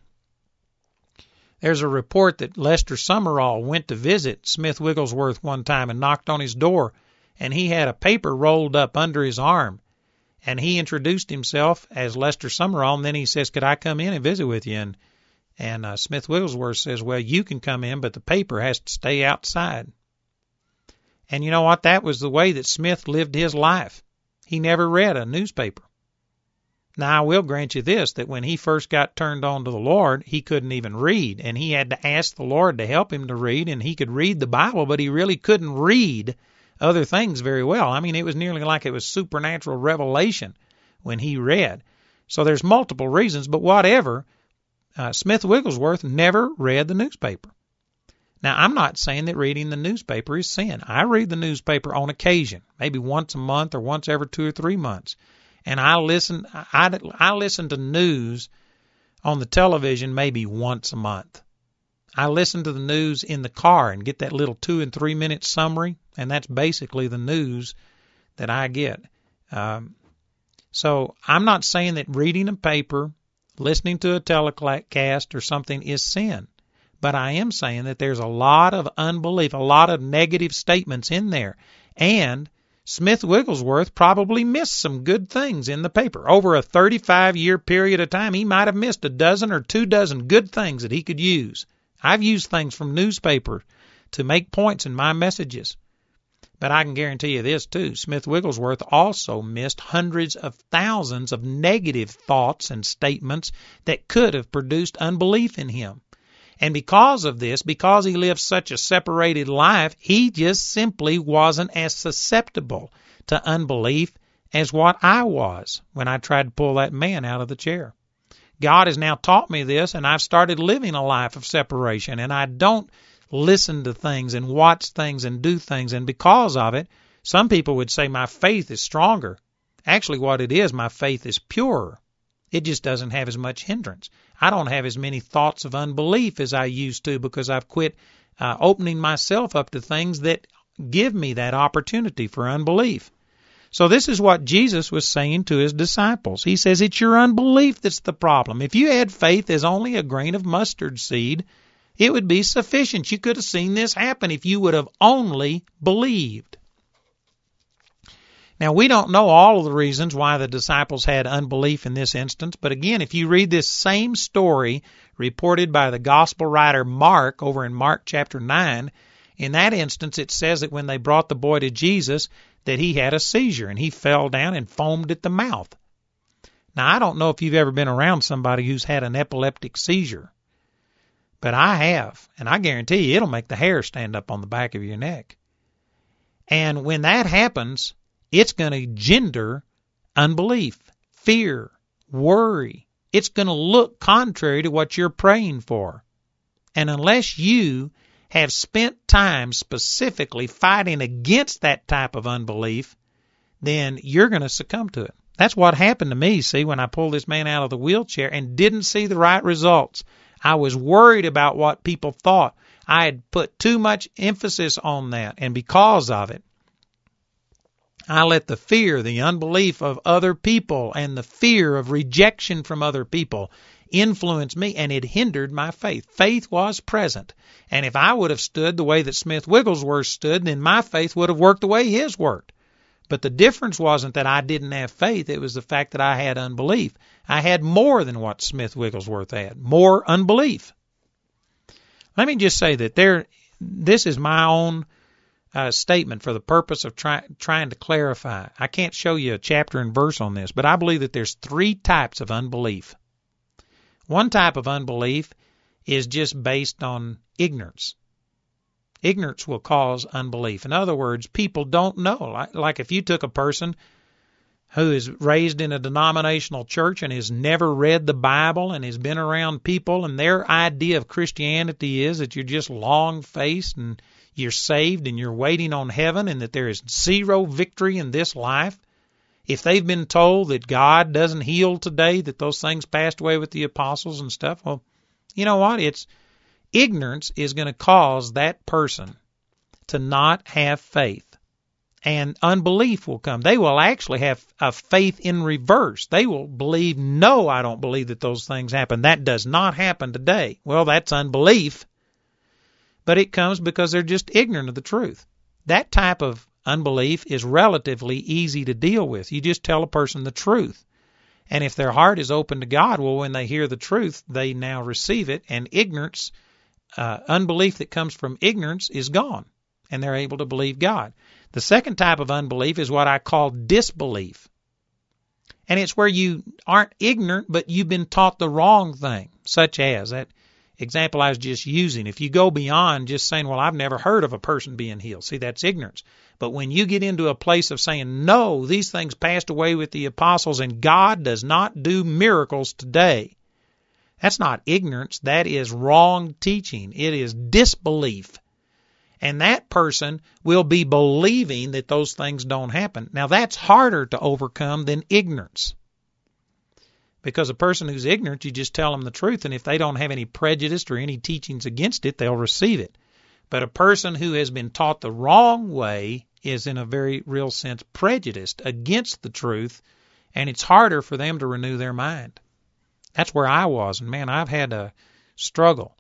There's a report that Lester Sumrall went to visit Smith Wigglesworth one time and knocked on his door, and he had a paper rolled up under his arm. And he introduced himself as Lester Sumrall, and then he says, Could I come in and visit with you? And and uh, Smith Wigglesworth says, Well, you can come in, but the paper has to stay outside. And you know what? That was the way that Smith lived his life. He never read a newspaper. Now, I will grant you this that when he first got turned on to the Lord, he couldn't even read, and he had to ask the Lord to help him to read, and he could read the Bible, but he really couldn't read other things very well. I mean, it was nearly like it was supernatural revelation when he read. So there's multiple reasons, but whatever, uh, Smith Wigglesworth never read the newspaper. Now, I'm not saying that reading the newspaper is sin. I read the newspaper on occasion, maybe once a month or once every two or three months. And I listen, I, I listen to news on the television maybe once a month. I listen to the news in the car and get that little two and three minute summary, and that's basically the news that I get. Um, so I'm not saying that reading a paper, listening to a telecast or something is sin. But I am saying that there's a lot of unbelief, a lot of negative statements in there. And Smith Wigglesworth probably missed some good things in the paper. Over a 35 year period of time, he might have missed a dozen or two dozen good things that he could use. I've used things from newspapers to make points in my messages. But I can guarantee you this too. Smith Wigglesworth also missed hundreds of thousands of negative thoughts and statements that could have produced unbelief in him. And because of this, because he lived such a separated life, he just simply wasn't as susceptible to unbelief as what I was when I tried to pull that man out of the chair. God has now taught me this, and I've started living a life of separation, and I don't listen to things and watch things and do things, and because of it, some people would say my faith is stronger. Actually, what it is, my faith is purer. It just doesn't have as much hindrance. I don't have as many thoughts of unbelief as I used to because I've quit uh, opening myself up to things that give me that opportunity for unbelief. So this is what Jesus was saying to his disciples. He says it's your unbelief that's the problem. If you had faith as only a grain of mustard seed, it would be sufficient. You could have seen this happen if you would have only believed. Now, we don't know all of the reasons why the disciples had unbelief in this instance, but again, if you read this same story reported by the gospel writer Mark over in Mark chapter 9, in that instance it says that when they brought the boy to Jesus that he had a seizure and he fell down and foamed at the mouth. Now, I don't know if you've ever been around somebody who's had an epileptic seizure, But I have, and I guarantee you it'll make the hair stand up on the back of your neck. And when that happens, it's going to gender unbelief, fear, worry. It's going to look contrary to what you're praying for. And unless you have spent time specifically fighting against that type of unbelief, then you're going to succumb to it. That's what happened to me, see, when I pulled this man out of the wheelchair and didn't see the right results. I was worried about what people thought. I had put too much emphasis on that, and because of it, I let the fear, the unbelief of other people, and the fear of rejection from other people influence me, and it hindered my faith. Faith was present. And if I would have stood the way that Smith Wigglesworth stood, then my faith would have worked the way his worked. But the difference wasn't that I didn't have faith, it was the fact that I had unbelief. I had more than what Smith Wigglesworth had, more unbelief. Let me just say that there this is my own uh, statement for the purpose of try, trying to clarify. I can't show you a chapter and verse on this, but I believe that there's three types of unbelief. One type of unbelief is just based on ignorance. Ignorance will cause unbelief. In other words, people don't know. Like, like if you took a person who is raised in a denominational church and has never read the Bible and has been around people and their idea of Christianity is that you're just long faced and you're saved and you're waiting on heaven and that there is zero victory in this life, if they've been told that God doesn't heal today, that those things passed away with the apostles and stuff, well, you know what? It's ignorance is going to cause that person to not have faith. And unbelief will come. They will actually have a faith in reverse. They will believe, no, I don't believe that those things happen. That does not happen today. Well, that's unbelief but it comes because they're just ignorant of the truth. That type of unbelief is relatively easy to deal with. You just tell a person the truth. And if their heart is open to God, well, when they hear the truth, they now receive it, and ignorance, uh, unbelief that comes from ignorance, is gone, and they're able to believe God. The second type of unbelief is what I call disbelief. And it's where you aren't ignorant, but you've been taught the wrong thing, such as that example I was just using, if you go beyond just saying, well, I've never heard of a person being healed, see, that's ignorance. But when you get into a place of saying, no, these things passed away with the apostles and God does not do miracles today, that's not ignorance. That is wrong teaching. It is disbelief. And that person will be believing that those things don't happen. Now, that's harder to overcome than ignorance. Because a person who's ignorant, you just tell them the truth, and if they don't have any prejudice or any teachings against it, they'll receive it. But a person who has been taught the wrong way is, in a very real sense, prejudiced against the truth, and it's harder for them to renew their mind. That's where I was, and man, I've had a struggle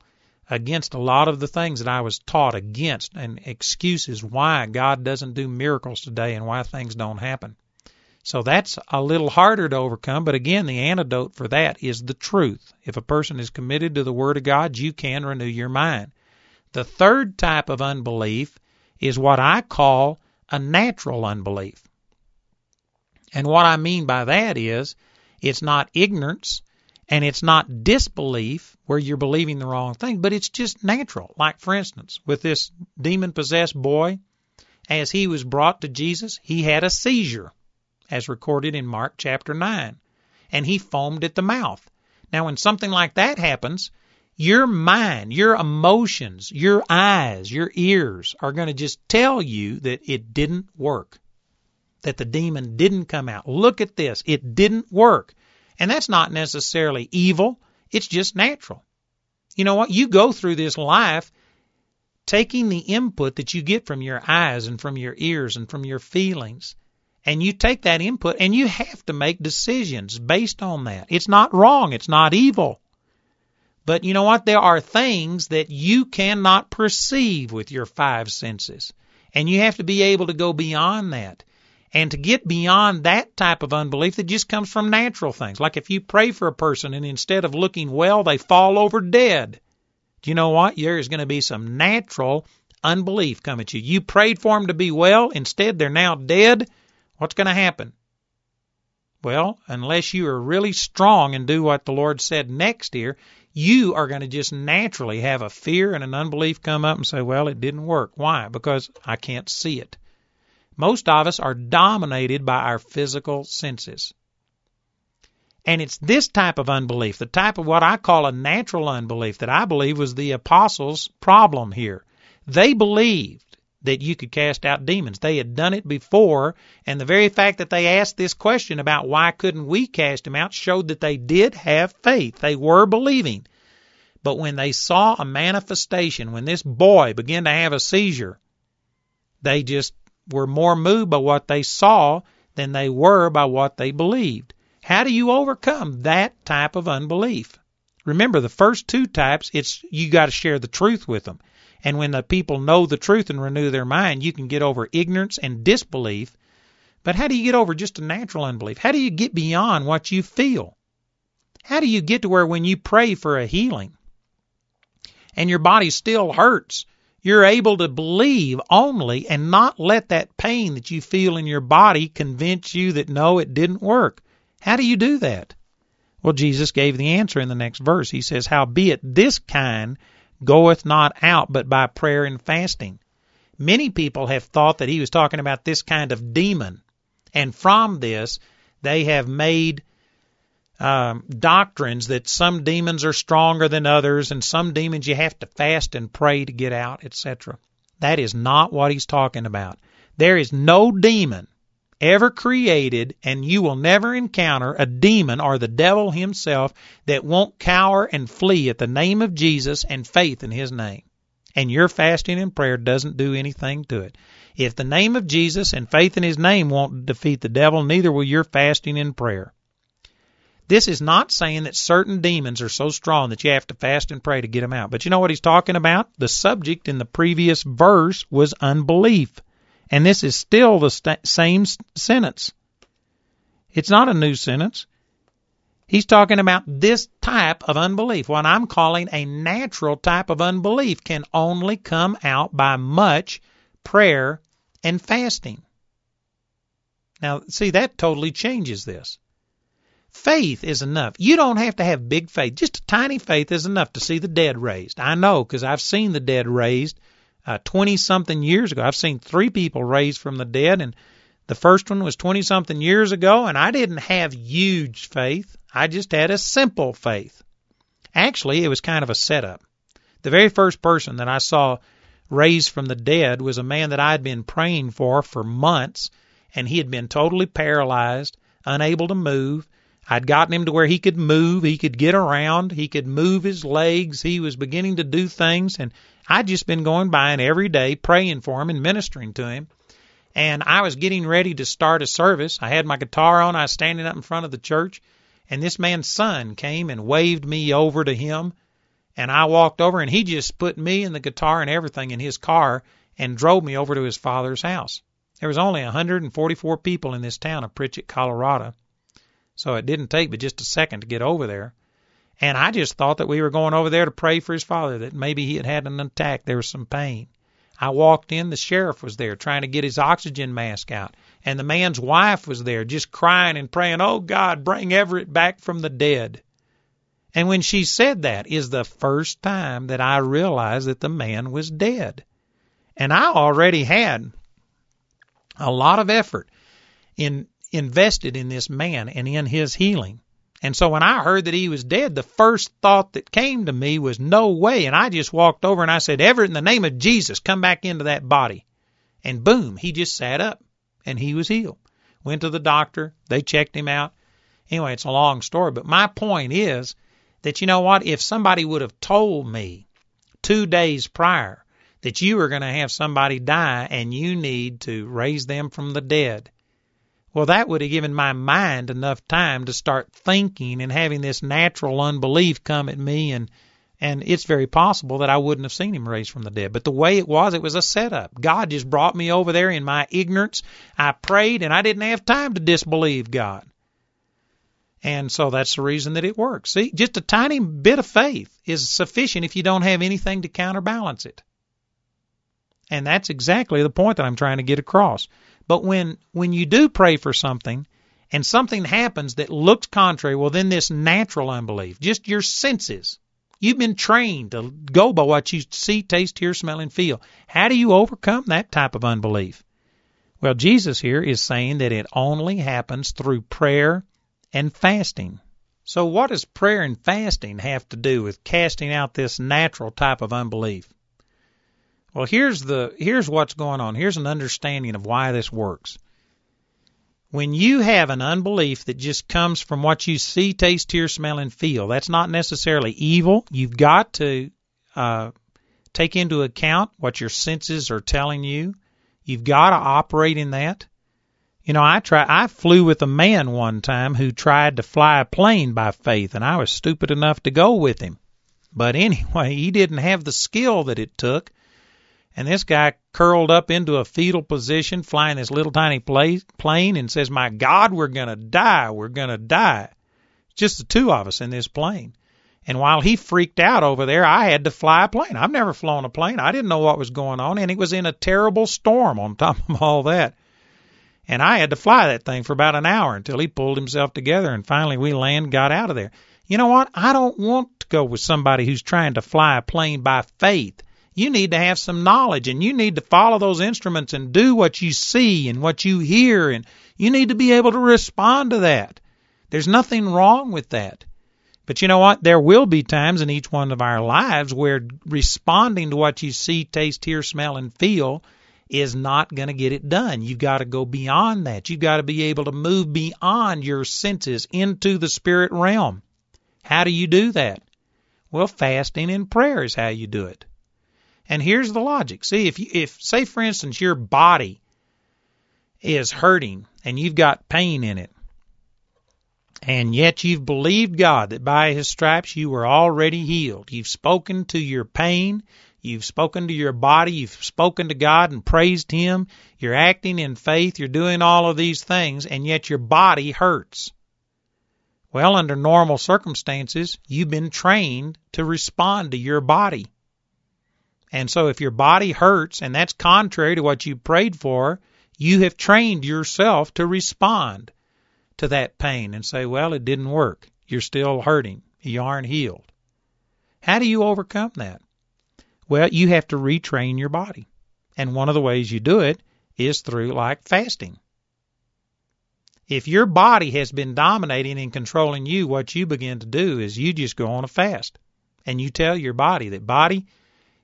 against a lot of the things that I was taught against and excuses why God doesn't do miracles today and why things don't happen. So that's a little harder to overcome, but again, the antidote for that is the truth. If a person is committed to the Word of God, you can renew your mind. The third type of unbelief is what I call a natural unbelief. And what I mean by that is it's not ignorance and it's not disbelief where you're believing the wrong thing, but it's just natural. Like, for instance, with this demon possessed boy, as he was brought to Jesus, he had a seizure as recorded in Mark chapter 9. And he foamed at the mouth. Now, when something like that happens, your mind, your emotions, your eyes, your ears are going to just tell you that it didn't work, that the demon didn't come out. Look at this. It didn't work. And that's not necessarily evil, it's just natural. You know what? You go through this life taking the input that you get from your eyes and from your ears and from your feelings and you take that input and you have to make decisions based on that. It's not wrong, it's not evil. But you know what? There are things that you cannot perceive with your five senses. And you have to be able to go beyond that. And to get beyond that type of unbelief that just comes from natural things. Like if you pray for a person and instead of looking well, they fall over dead. Do you know what? There is going to be some natural unbelief come at you. You prayed for them to be well, instead they're now dead. What's going to happen? Well, unless you are really strong and do what the Lord said next here, you are going to just naturally have a fear and an unbelief come up and say, well, it didn't work. Why? Because I can't see it. Most of us are dominated by our physical senses. And it's this type of unbelief, the type of what I call a natural unbelief, that I believe was the apostles' problem here. They believed that you could cast out demons. They had done it before, and the very fact that they asked this question about why couldn't we cast them out showed that they did have faith. They were believing. But when they saw a manifestation, when this boy began to have a seizure, they just were more moved by what they saw than they were by what they believed. How do you overcome that type of unbelief? Remember, the first two types, it's you got to share the truth with them. And when the people know the truth and renew their mind, you can get over ignorance and disbelief. But how do you get over just a natural unbelief? How do you get beyond what you feel? How do you get to where when you pray for a healing and your body still hurts, you're able to believe only and not let that pain that you feel in your body convince you that no, it didn't work? How do you do that? Well, Jesus gave the answer in the next verse. He says, Howbeit this kind goeth not out but by prayer and fasting. Many people have thought that he was talking about this kind of demon, and from this they have made um, doctrines that some demons are stronger than others, and some demons you have to fast and pray to get out, etc. That is not what he's talking about. There is no demon ever created, and you will never encounter a demon or the devil himself that won't cower and flee at the name of Jesus and faith in his name. And your fasting and prayer doesn't do anything to it. If the name of Jesus and faith in his name won't defeat the devil, neither will your fasting and prayer. This is not saying that certain demons are so strong that you have to fast and pray to get them out. But you know what he's talking about? The subject in the previous verse was unbelief. And this is still the st- same sentence. It's not a new sentence. He's talking about this type of unbelief. What I'm calling a natural type of unbelief can only come out by much prayer and fasting. Now, see, that totally changes this. Faith is enough. You don't have to have big faith. Just a tiny faith is enough to see the dead raised. I know because I've seen the dead raised 20 uh, something years ago. I've seen three people raised from the dead, and the first one was 20 something years ago, and I didn't have huge faith. I just had a simple faith. Actually, it was kind of a setup. The very first person that I saw raised from the dead was a man that I had been praying for for months, and he had been totally paralyzed, unable to move. I'd gotten him to where he could move, he could get around, he could move his legs, he was beginning to do things, and I'd just been going by and every day praying for him and ministering to him. And I was getting ready to start a service. I had my guitar on. I was standing up in front of the church. And this man's son came and waved me over to him. And I walked over and he just put me and the guitar and everything in his car and drove me over to his father's house. There was only 144 people in this town of Pritchett, Colorado. So it didn't take but just a second to get over there. And I just thought that we were going over there to pray for his father, that maybe he had had an attack, there was some pain. I walked in, the sheriff was there trying to get his oxygen mask out. And the man's wife was there just crying and praying, Oh God, bring Everett back from the dead. And when she said that is the first time that I realized that the man was dead. And I already had a lot of effort in invested in this man and in his healing. And so when I heard that he was dead, the first thought that came to me was no way. And I just walked over and I said, Everett, in the name of Jesus, come back into that body. And boom, he just sat up and he was healed. Went to the doctor. They checked him out. Anyway, it's a long story. But my point is that, you know what? If somebody would have told me two days prior that you were going to have somebody die and you need to raise them from the dead, well, that would have given my mind enough time to start thinking and having this natural unbelief come at me and and it's very possible that I wouldn't have seen him raised from the dead. But the way it was, it was a setup. God just brought me over there in my ignorance. I prayed and I didn't have time to disbelieve God. And so that's the reason that it works. See, just a tiny bit of faith is sufficient if you don't have anything to counterbalance it. And that's exactly the point that I'm trying to get across. But when when you do pray for something and something happens that looks contrary, well then this natural unbelief, just your senses, You've been trained to go by what you see, taste, hear, smell, and feel. How do you overcome that type of unbelief? Well, Jesus here is saying that it only happens through prayer and fasting. So what does prayer and fasting have to do with casting out this natural type of unbelief? Well, here's the here's what's going on. Here's an understanding of why this works. When you have an unbelief that just comes from what you see, taste, hear, smell, and feel, that's not necessarily evil. You've got to uh, take into account what your senses are telling you. You've got to operate in that. You know, I try. I flew with a man one time who tried to fly a plane by faith, and I was stupid enough to go with him. But anyway, <laughs> he didn't have the skill that it took and this guy curled up into a fetal position flying this little tiny plane and says, My God, we're going to die. We're going to die. Just the two of us in this plane. And while he freaked out over there, I had to fly a plane. I've never flown a plane. I didn't know what was going on, and it was in a terrible storm on top of all that. And I had to fly that thing for about an hour until he pulled himself together, and finally we land, got out of there. You know what? I don't want to go with somebody who's trying to fly a plane by faith you need to have some knowledge and you need to follow those instruments and do what you see and what you hear and you need to be able to respond to that. There's nothing wrong with that. But you know what? There will be times in each one of our lives where responding to what you see, taste, hear, smell, and feel is not going to get it done. You've got to go beyond that. You've got to be able to move beyond your senses into the spirit realm. How do you do that? Well, fasting and prayer is how you do it. And here's the logic. See, if you, if say for instance your body is hurting and you've got pain in it, and yet you've believed God that by his stripes you were already healed. You've spoken to your pain, you've spoken to your body, you've spoken to God and praised him, you're acting in faith, you're doing all of these things, and yet your body hurts. Well, under normal circumstances, you've been trained to respond to your body. And so if your body hurts and that's contrary to what you prayed for, you have trained yourself to respond to that pain and say, well, it didn't work. You're still hurting. You aren't healed. How do you overcome that? Well, you have to retrain your body. And one of the ways you do it is through like fasting. If your body has been dominating and controlling you, what you begin to do is you just go on a fast. And you tell your body that, body,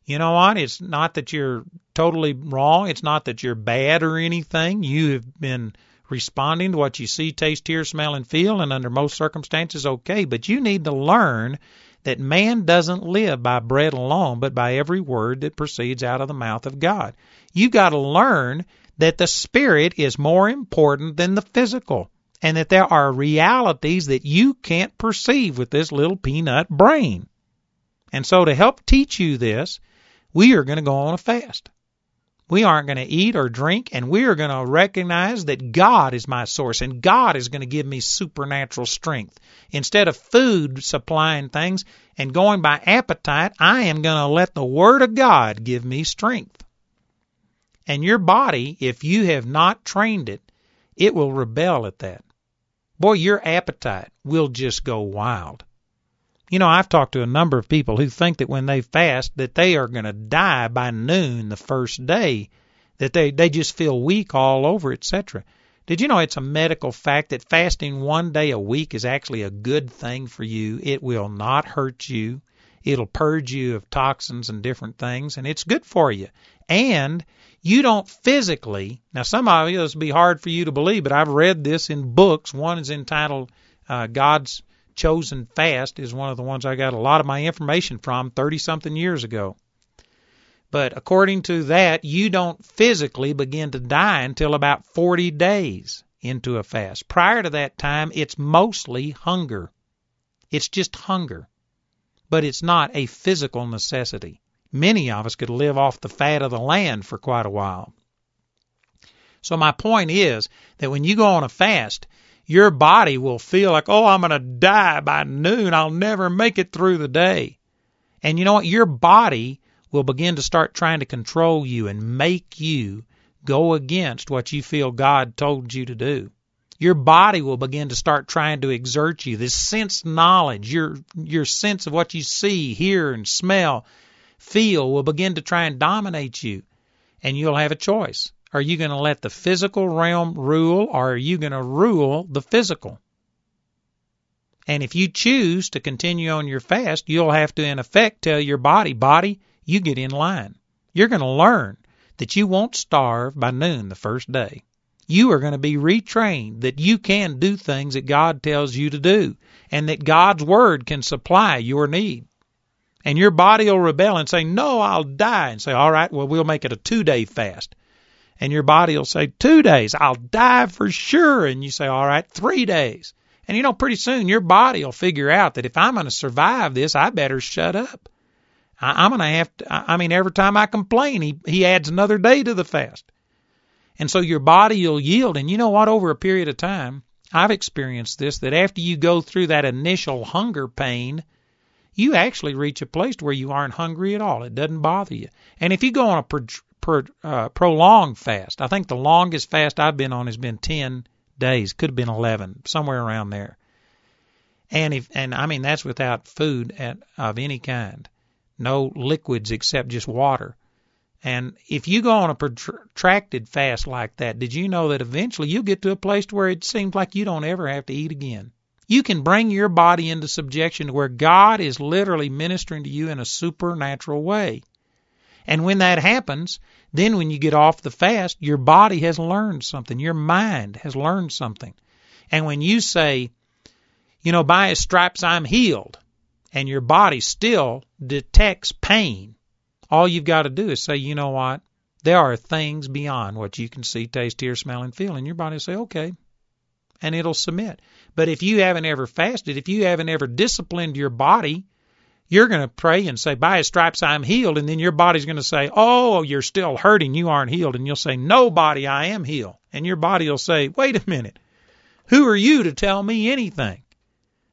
you know what? It's not that you're totally wrong. It's not that you're bad or anything. You have been responding to what you see, taste, hear, smell, and feel, and under most circumstances, okay. But you need to learn that man doesn't live by bread alone, but by every word that proceeds out of the mouth of God. You've got to learn that the spirit is more important than the physical, and that there are realities that you can't perceive with this little peanut brain. And so, to help teach you this, we are going to go on a fast. We aren't going to eat or drink, and we are going to recognize that God is my source, and God is going to give me supernatural strength. Instead of food supplying things and going by appetite, I am going to let the Word of God give me strength. And your body, if you have not trained it, it will rebel at that. Boy, your appetite will just go wild. You know, I've talked to a number of people who think that when they fast that they are going to die by noon the first day, that they they just feel weak all over, etc. Did you know it's a medical fact that fasting one day a week is actually a good thing for you? It will not hurt you. It'll purge you of toxins and different things, and it's good for you. And you don't physically, now some of you, this will be hard for you to believe, but I've read this in books. One is entitled uh, God's chosen fast is one of the ones I got a lot of my information from 30 something years ago. But according to that, you don't physically begin to die until about 40 days into a fast. Prior to that time, it's mostly hunger. It's just hunger. But it's not a physical necessity. Many of us could live off the fat of the land for quite a while. So my point is that when you go on a fast, your body will feel like, oh, I'm going to die by noon. I'll never make it through the day. And you know what? Your body will begin to start trying to control you and make you go against what you feel God told you to do. Your body will begin to start trying to exert you. This sense knowledge, your your sense of what you see, hear, and smell, feel will begin to try and dominate you. And you'll have a choice. Are you going to let the physical realm rule or are you going to rule the physical? And if you choose to continue on your fast, you'll have to, in effect, tell your body, body, you get in line. You're going to learn that you won't starve by noon the first day. You are going to be retrained that you can do things that God tells you to do and that God's Word can supply your need. And your body will rebel and say, No, I'll die. And say, All right, well, we'll make it a two day fast. And your body will say, Two days, I'll die for sure. And you say, All right, three days. And you know, pretty soon your body will figure out that if I'm going to survive this, I better shut up. I, I'm going to have to, I mean, every time I complain, he, he adds another day to the fast. And so your body will yield. And you know what? Over a period of time, I've experienced this that after you go through that initial hunger pain, you actually reach a place where you aren't hungry at all. It doesn't bother you. And if you go on a pro, uh, prolonged fast, I think the longest fast I've been on has been 10 days, could have been 11, somewhere around there. And if and I mean that's without food at, of any kind, no liquids except just water. And if you go on a protracted fast like that, did you know that eventually you'll get to a place where it seems like you don't ever have to eat again? You can bring your body into subjection to where God is literally ministering to you in a supernatural way. And when that happens, then when you get off the fast, your body has learned something. Your mind has learned something. And when you say, you know, by his stripes I'm healed, and your body still detects pain, all you've got to do is say, you know what? There are things beyond what you can see, taste, hear, smell, and feel. And your body will say, okay. And it'll submit. But if you haven't ever fasted, if you haven't ever disciplined your body, you're going to pray and say, By his stripes I'm healed. And then your body's going to say, Oh, you're still hurting. You aren't healed. And you'll say, No, body, I am healed. And your body will say, Wait a minute. Who are you to tell me anything?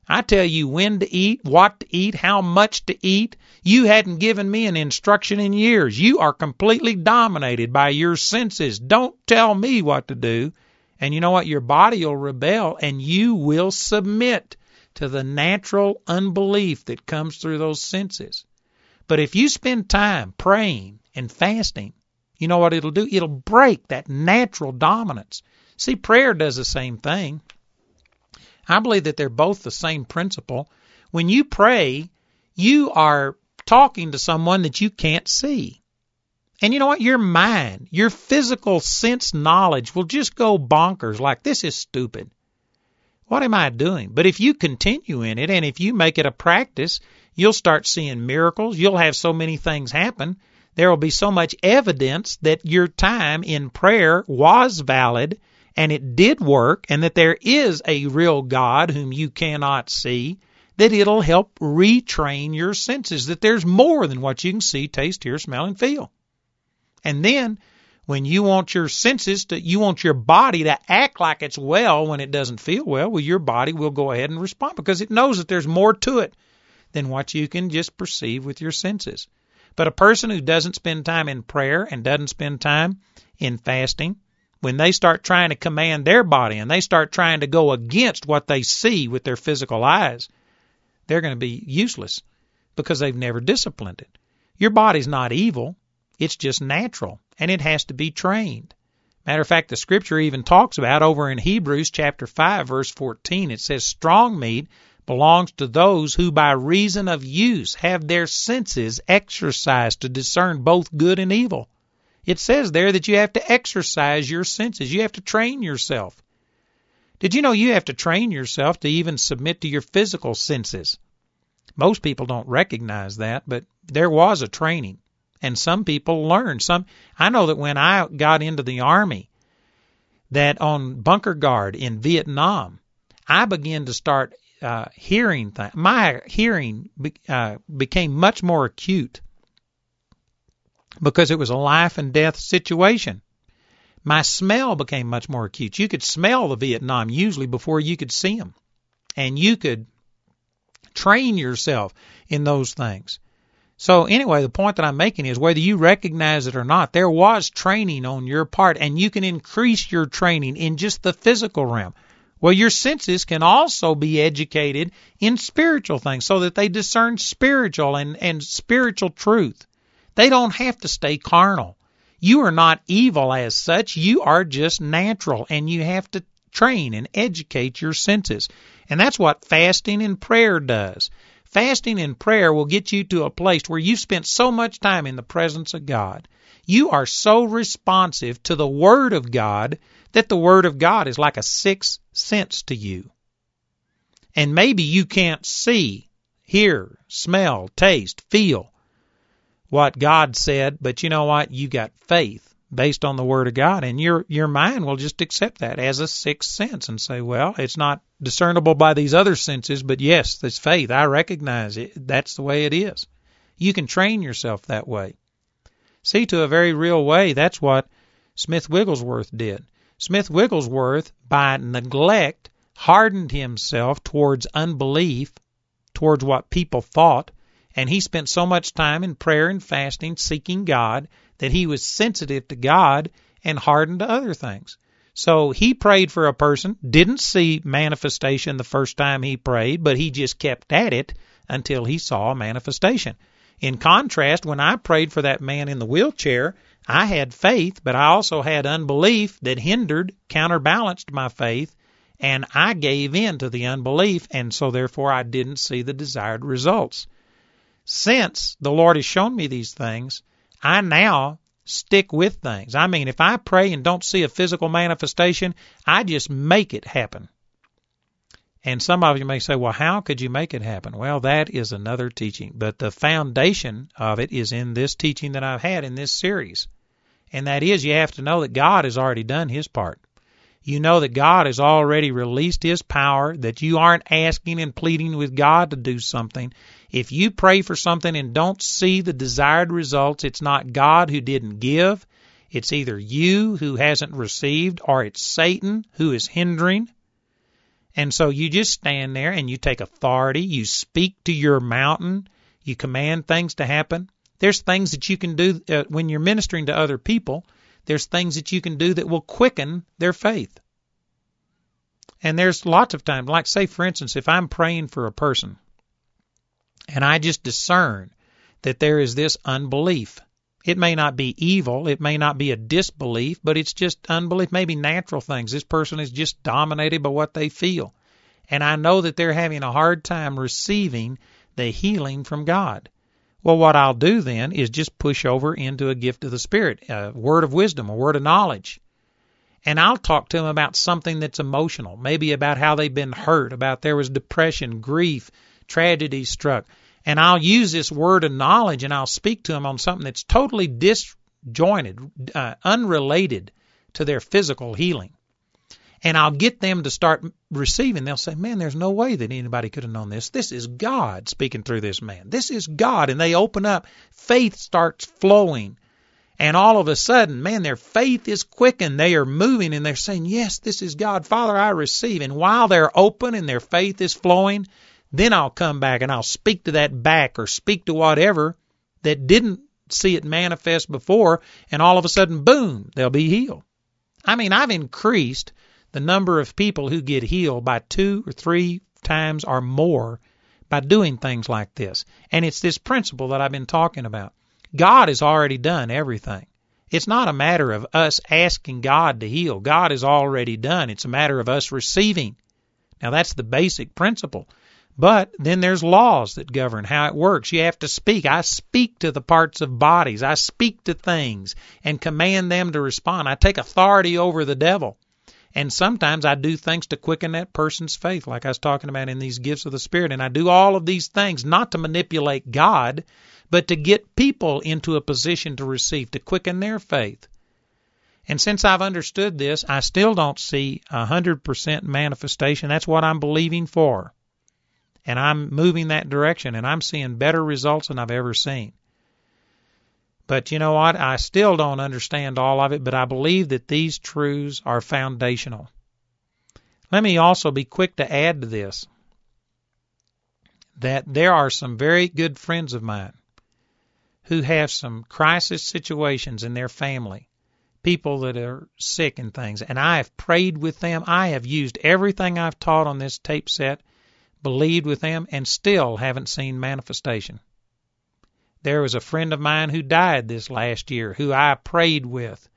I tell you when to eat, what to eat, how much to eat. You hadn't given me an instruction in years. You are completely dominated by your senses. Don't tell me what to do. And you know what? Your body will rebel and you will submit to the natural unbelief that comes through those senses. But if you spend time praying and fasting, you know what it'll do? It'll break that natural dominance. See, prayer does the same thing. I believe that they're both the same principle. When you pray, you are talking to someone that you can't see. And you know what? Your mind, your physical sense knowledge will just go bonkers like this is stupid. What am I doing? But if you continue in it and if you make it a practice, you'll start seeing miracles. You'll have so many things happen. There will be so much evidence that your time in prayer was valid and it did work and that there is a real God whom you cannot see, that it'll help retrain your senses, that there's more than what you can see, taste, hear, smell, and feel. And then when you want your senses to, you want your body to act like it's well when it doesn't feel well, well, your body will go ahead and respond because it knows that there's more to it than what you can just perceive with your senses. But a person who doesn't spend time in prayer and doesn't spend time in fasting, when they start trying to command their body and they start trying to go against what they see with their physical eyes, they're going to be useless because they've never disciplined it. Your body's not evil. It's just natural and it has to be trained. Matter of fact, the scripture even talks about over in Hebrews chapter 5 verse 14. It says strong meat belongs to those who by reason of use have their senses exercised to discern both good and evil. It says there that you have to exercise your senses. You have to train yourself. Did you know you have to train yourself to even submit to your physical senses? Most people don't recognize that, but there was a training and some people learn. Some I know that when I got into the army, that on bunker guard in Vietnam, I began to start uh, hearing things. My hearing be, uh, became much more acute because it was a life and death situation. My smell became much more acute. You could smell the Vietnam usually before you could see them, and you could train yourself in those things. So anyway, the point that I'm making is whether you recognize it or not, there was training on your part and you can increase your training in just the physical realm. Well, your senses can also be educated in spiritual things so that they discern spiritual and, and spiritual truth. They don't have to stay carnal. You are not evil as such. You are just natural and you have to train and educate your senses. And that's what fasting and prayer does. Fasting and prayer will get you to a place where you've spent so much time in the presence of God. You are so responsive to the Word of God that the Word of God is like a sixth sense to you. And maybe you can't see, hear, smell, taste, feel what God said, but you know what? You got faith based on the Word of God, and your your mind will just accept that as a sixth sense and say, well, it's not discernible by these other senses, but yes, this faith. I recognize it. That's the way it is. You can train yourself that way. See, to a very real way, that's what Smith Wigglesworth did. Smith Wigglesworth, by neglect, hardened himself towards unbelief, towards what people thought, and he spent so much time in prayer and fasting, seeking God, that he was sensitive to God and hardened to other things. So he prayed for a person, didn't see manifestation the first time he prayed, but he just kept at it until he saw a manifestation. In contrast, when I prayed for that man in the wheelchair, I had faith, but I also had unbelief that hindered, counterbalanced my faith, and I gave in to the unbelief, and so therefore I didn't see the desired results. Since the Lord has shown me these things, I now stick with things. I mean, if I pray and don't see a physical manifestation, I just make it happen. And some of you may say, well, how could you make it happen? Well, that is another teaching. But the foundation of it is in this teaching that I've had in this series. And that is you have to know that God has already done his part. You know that God has already released his power, that you aren't asking and pleading with God to do something. If you pray for something and don't see the desired results, it's not God who didn't give. It's either you who hasn't received or it's Satan who is hindering. And so you just stand there and you take authority, you speak to your mountain, you command things to happen. There's things that you can do uh, when you're ministering to other people. There's things that you can do that will quicken their faith. And there's lots of times, like say for instance, if I'm praying for a person and I just discern that there is this unbelief it may not be evil, it may not be a disbelief, but it's just unbelief, maybe natural things. This person is just dominated by what they feel. And I know that they're having a hard time receiving the healing from God. Well, what I'll do then is just push over into a gift of the Spirit, a word of wisdom, a word of knowledge. And I'll talk to them about something that's emotional, maybe about how they've been hurt, about there was depression, grief, tragedy struck and I'll use this word of knowledge and I'll speak to them on something that's totally disjointed, uh, unrelated to their physical healing. And I'll get them to start receiving. They'll say, Man, there's no way that anybody could have known this. This is God speaking through this man. This is God. And they open up. Faith starts flowing. And all of a sudden, man, their faith is quickened. They are moving and they're saying, Yes, this is God. Father, I receive. And while they're open and their faith is flowing, then I'll come back and I'll speak to that back or speak to whatever that didn't see it manifest before, and all of a sudden, boom, they'll be healed. I mean, I've increased the number of people who get healed by two or three times or more by doing things like this. And it's this principle that I've been talking about. God has already done everything. It's not a matter of us asking God to heal. God has already done. It's a matter of us receiving. Now that's the basic principle. But then there's laws that govern how it works. You have to speak. I speak to the parts of bodies. I speak to things and command them to respond. I take authority over the devil. And sometimes I do things to quicken that person's faith, like I was talking about in these gifts of the Spirit. And I do all of these things not to manipulate God, but to get people into a position to receive, to quicken their faith. And since I've understood this, I still don't see a 100% manifestation. That's what I'm believing for and I'm moving that direction and I'm seeing better results than I've ever seen. But you know what? I still don't understand all of it, but I believe that these truths are foundational. Let me also be quick to add to this that there are some very good friends of mine who have some crisis situations in their family people that are sick and things, and I have prayed with them. I have used everything I've taught on this tape set, believed with them, and still haven't seen manifestation. There was a friend of mine who died this last year who I prayed with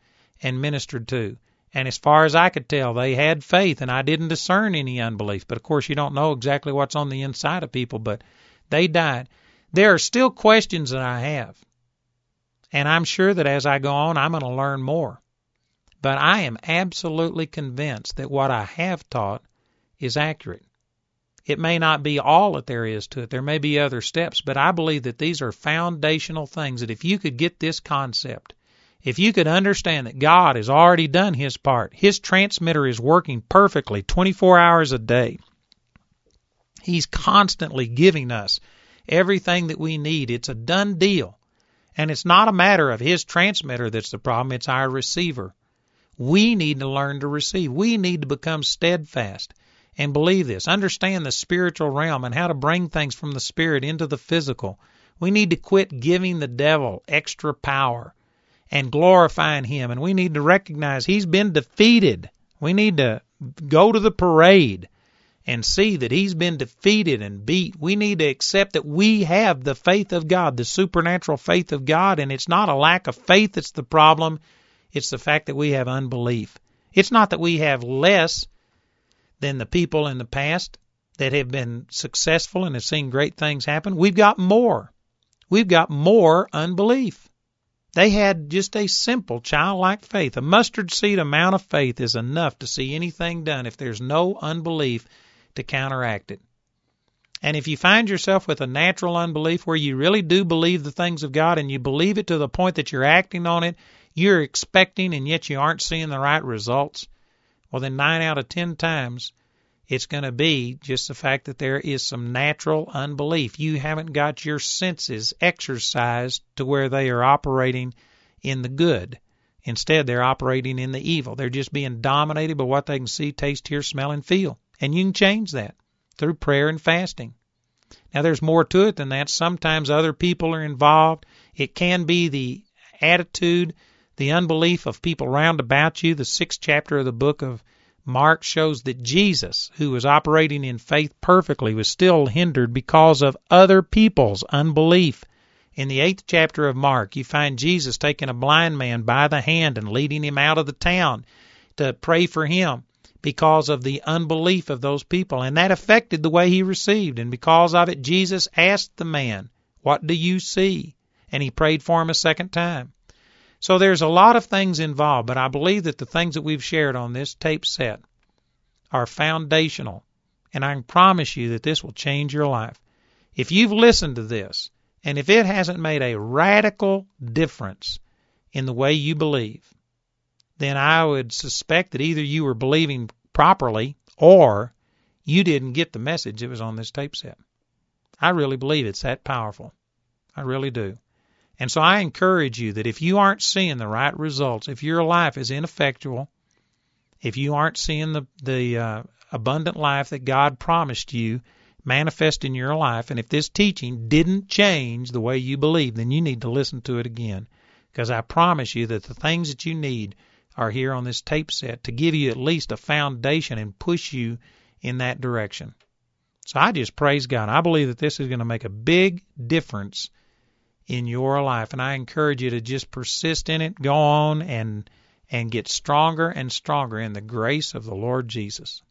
and ministered to. And as far as I could tell, they had faith, and I didn't discern any unbelief. But of course, you don't know exactly what's on the inside of people, but they died. There are still questions that I have. And I'm sure that as I go on, I'm going to learn more. But I am absolutely convinced that what I have taught is accurate. It may not be all that there is to it. There may be other steps, but I believe that these are foundational things that if you could get this concept, if you could understand that God has already done his part, his transmitter is working perfectly 24 hours a day. He's constantly giving us everything that we need. It's a done deal. And it's not a matter of his transmitter that's the problem, it's our receiver. We need to learn to receive. We need to become steadfast and believe this. Understand the spiritual realm and how to bring things from the spirit into the physical. We need to quit giving the devil extra power and glorifying him. And we need to recognize he's been defeated. We need to go to the parade and see that he's been defeated and beat. We need to accept that we have the faith of God, the supernatural faith of God, and it's not a lack of faith that's the problem. It's the fact that we have unbelief. It's not that we have less than the people in the past that have been successful and have seen great things happen. We've got more. We've got more unbelief. They had just a simple childlike faith. A mustard seed amount of faith is enough to see anything done if there's no unbelief to counteract it. And if you find yourself with a natural unbelief where you really do believe the things of God and you believe it to the point that you're acting on it, you're expecting and yet you aren't seeing the right results, well, then nine out of ten times it's going to be just the fact that there is some natural unbelief. You haven't got your senses exercised to where they are operating in the good. Instead, they're operating in the evil. They're just being dominated by what they can see, taste, hear, smell, and feel. And you can change that through prayer and fasting. Now, there's more to it than that. Sometimes other people are involved. It can be the attitude, the unbelief of people round about you. The sixth chapter of the book of Mark shows that Jesus, who was operating in faith perfectly, was still hindered because of other people's unbelief. In the eighth chapter of Mark, you find Jesus taking a blind man by the hand and leading him out of the town to pray for him because of the unbelief of those people. And that affected the way he received. And because of it, Jesus asked the man, What do you see? And he prayed for him a second time. So there's a lot of things involved, but I believe that the things that we've shared on this tape set are foundational. And I can promise you that this will change your life. If you've listened to this, and if it hasn't made a radical difference in the way you believe, then I would suspect that either you were believing properly or you didn't get the message that was on this tape set. I really believe it's that powerful. I really do. And so I encourage you that if you aren't seeing the right results, if your life is ineffectual, if you aren't seeing the the uh, abundant life that God promised you manifest in your life, and if this teaching didn't change the way you believe, then you need to listen to it again. Because I promise you that the things that you need are here on this tape set to give you at least a foundation and push you in that direction. So I just praise God. I believe that this is going to make a big difference in your life and I encourage you to just persist in it, go on and and get stronger and stronger in the grace of the Lord Jesus.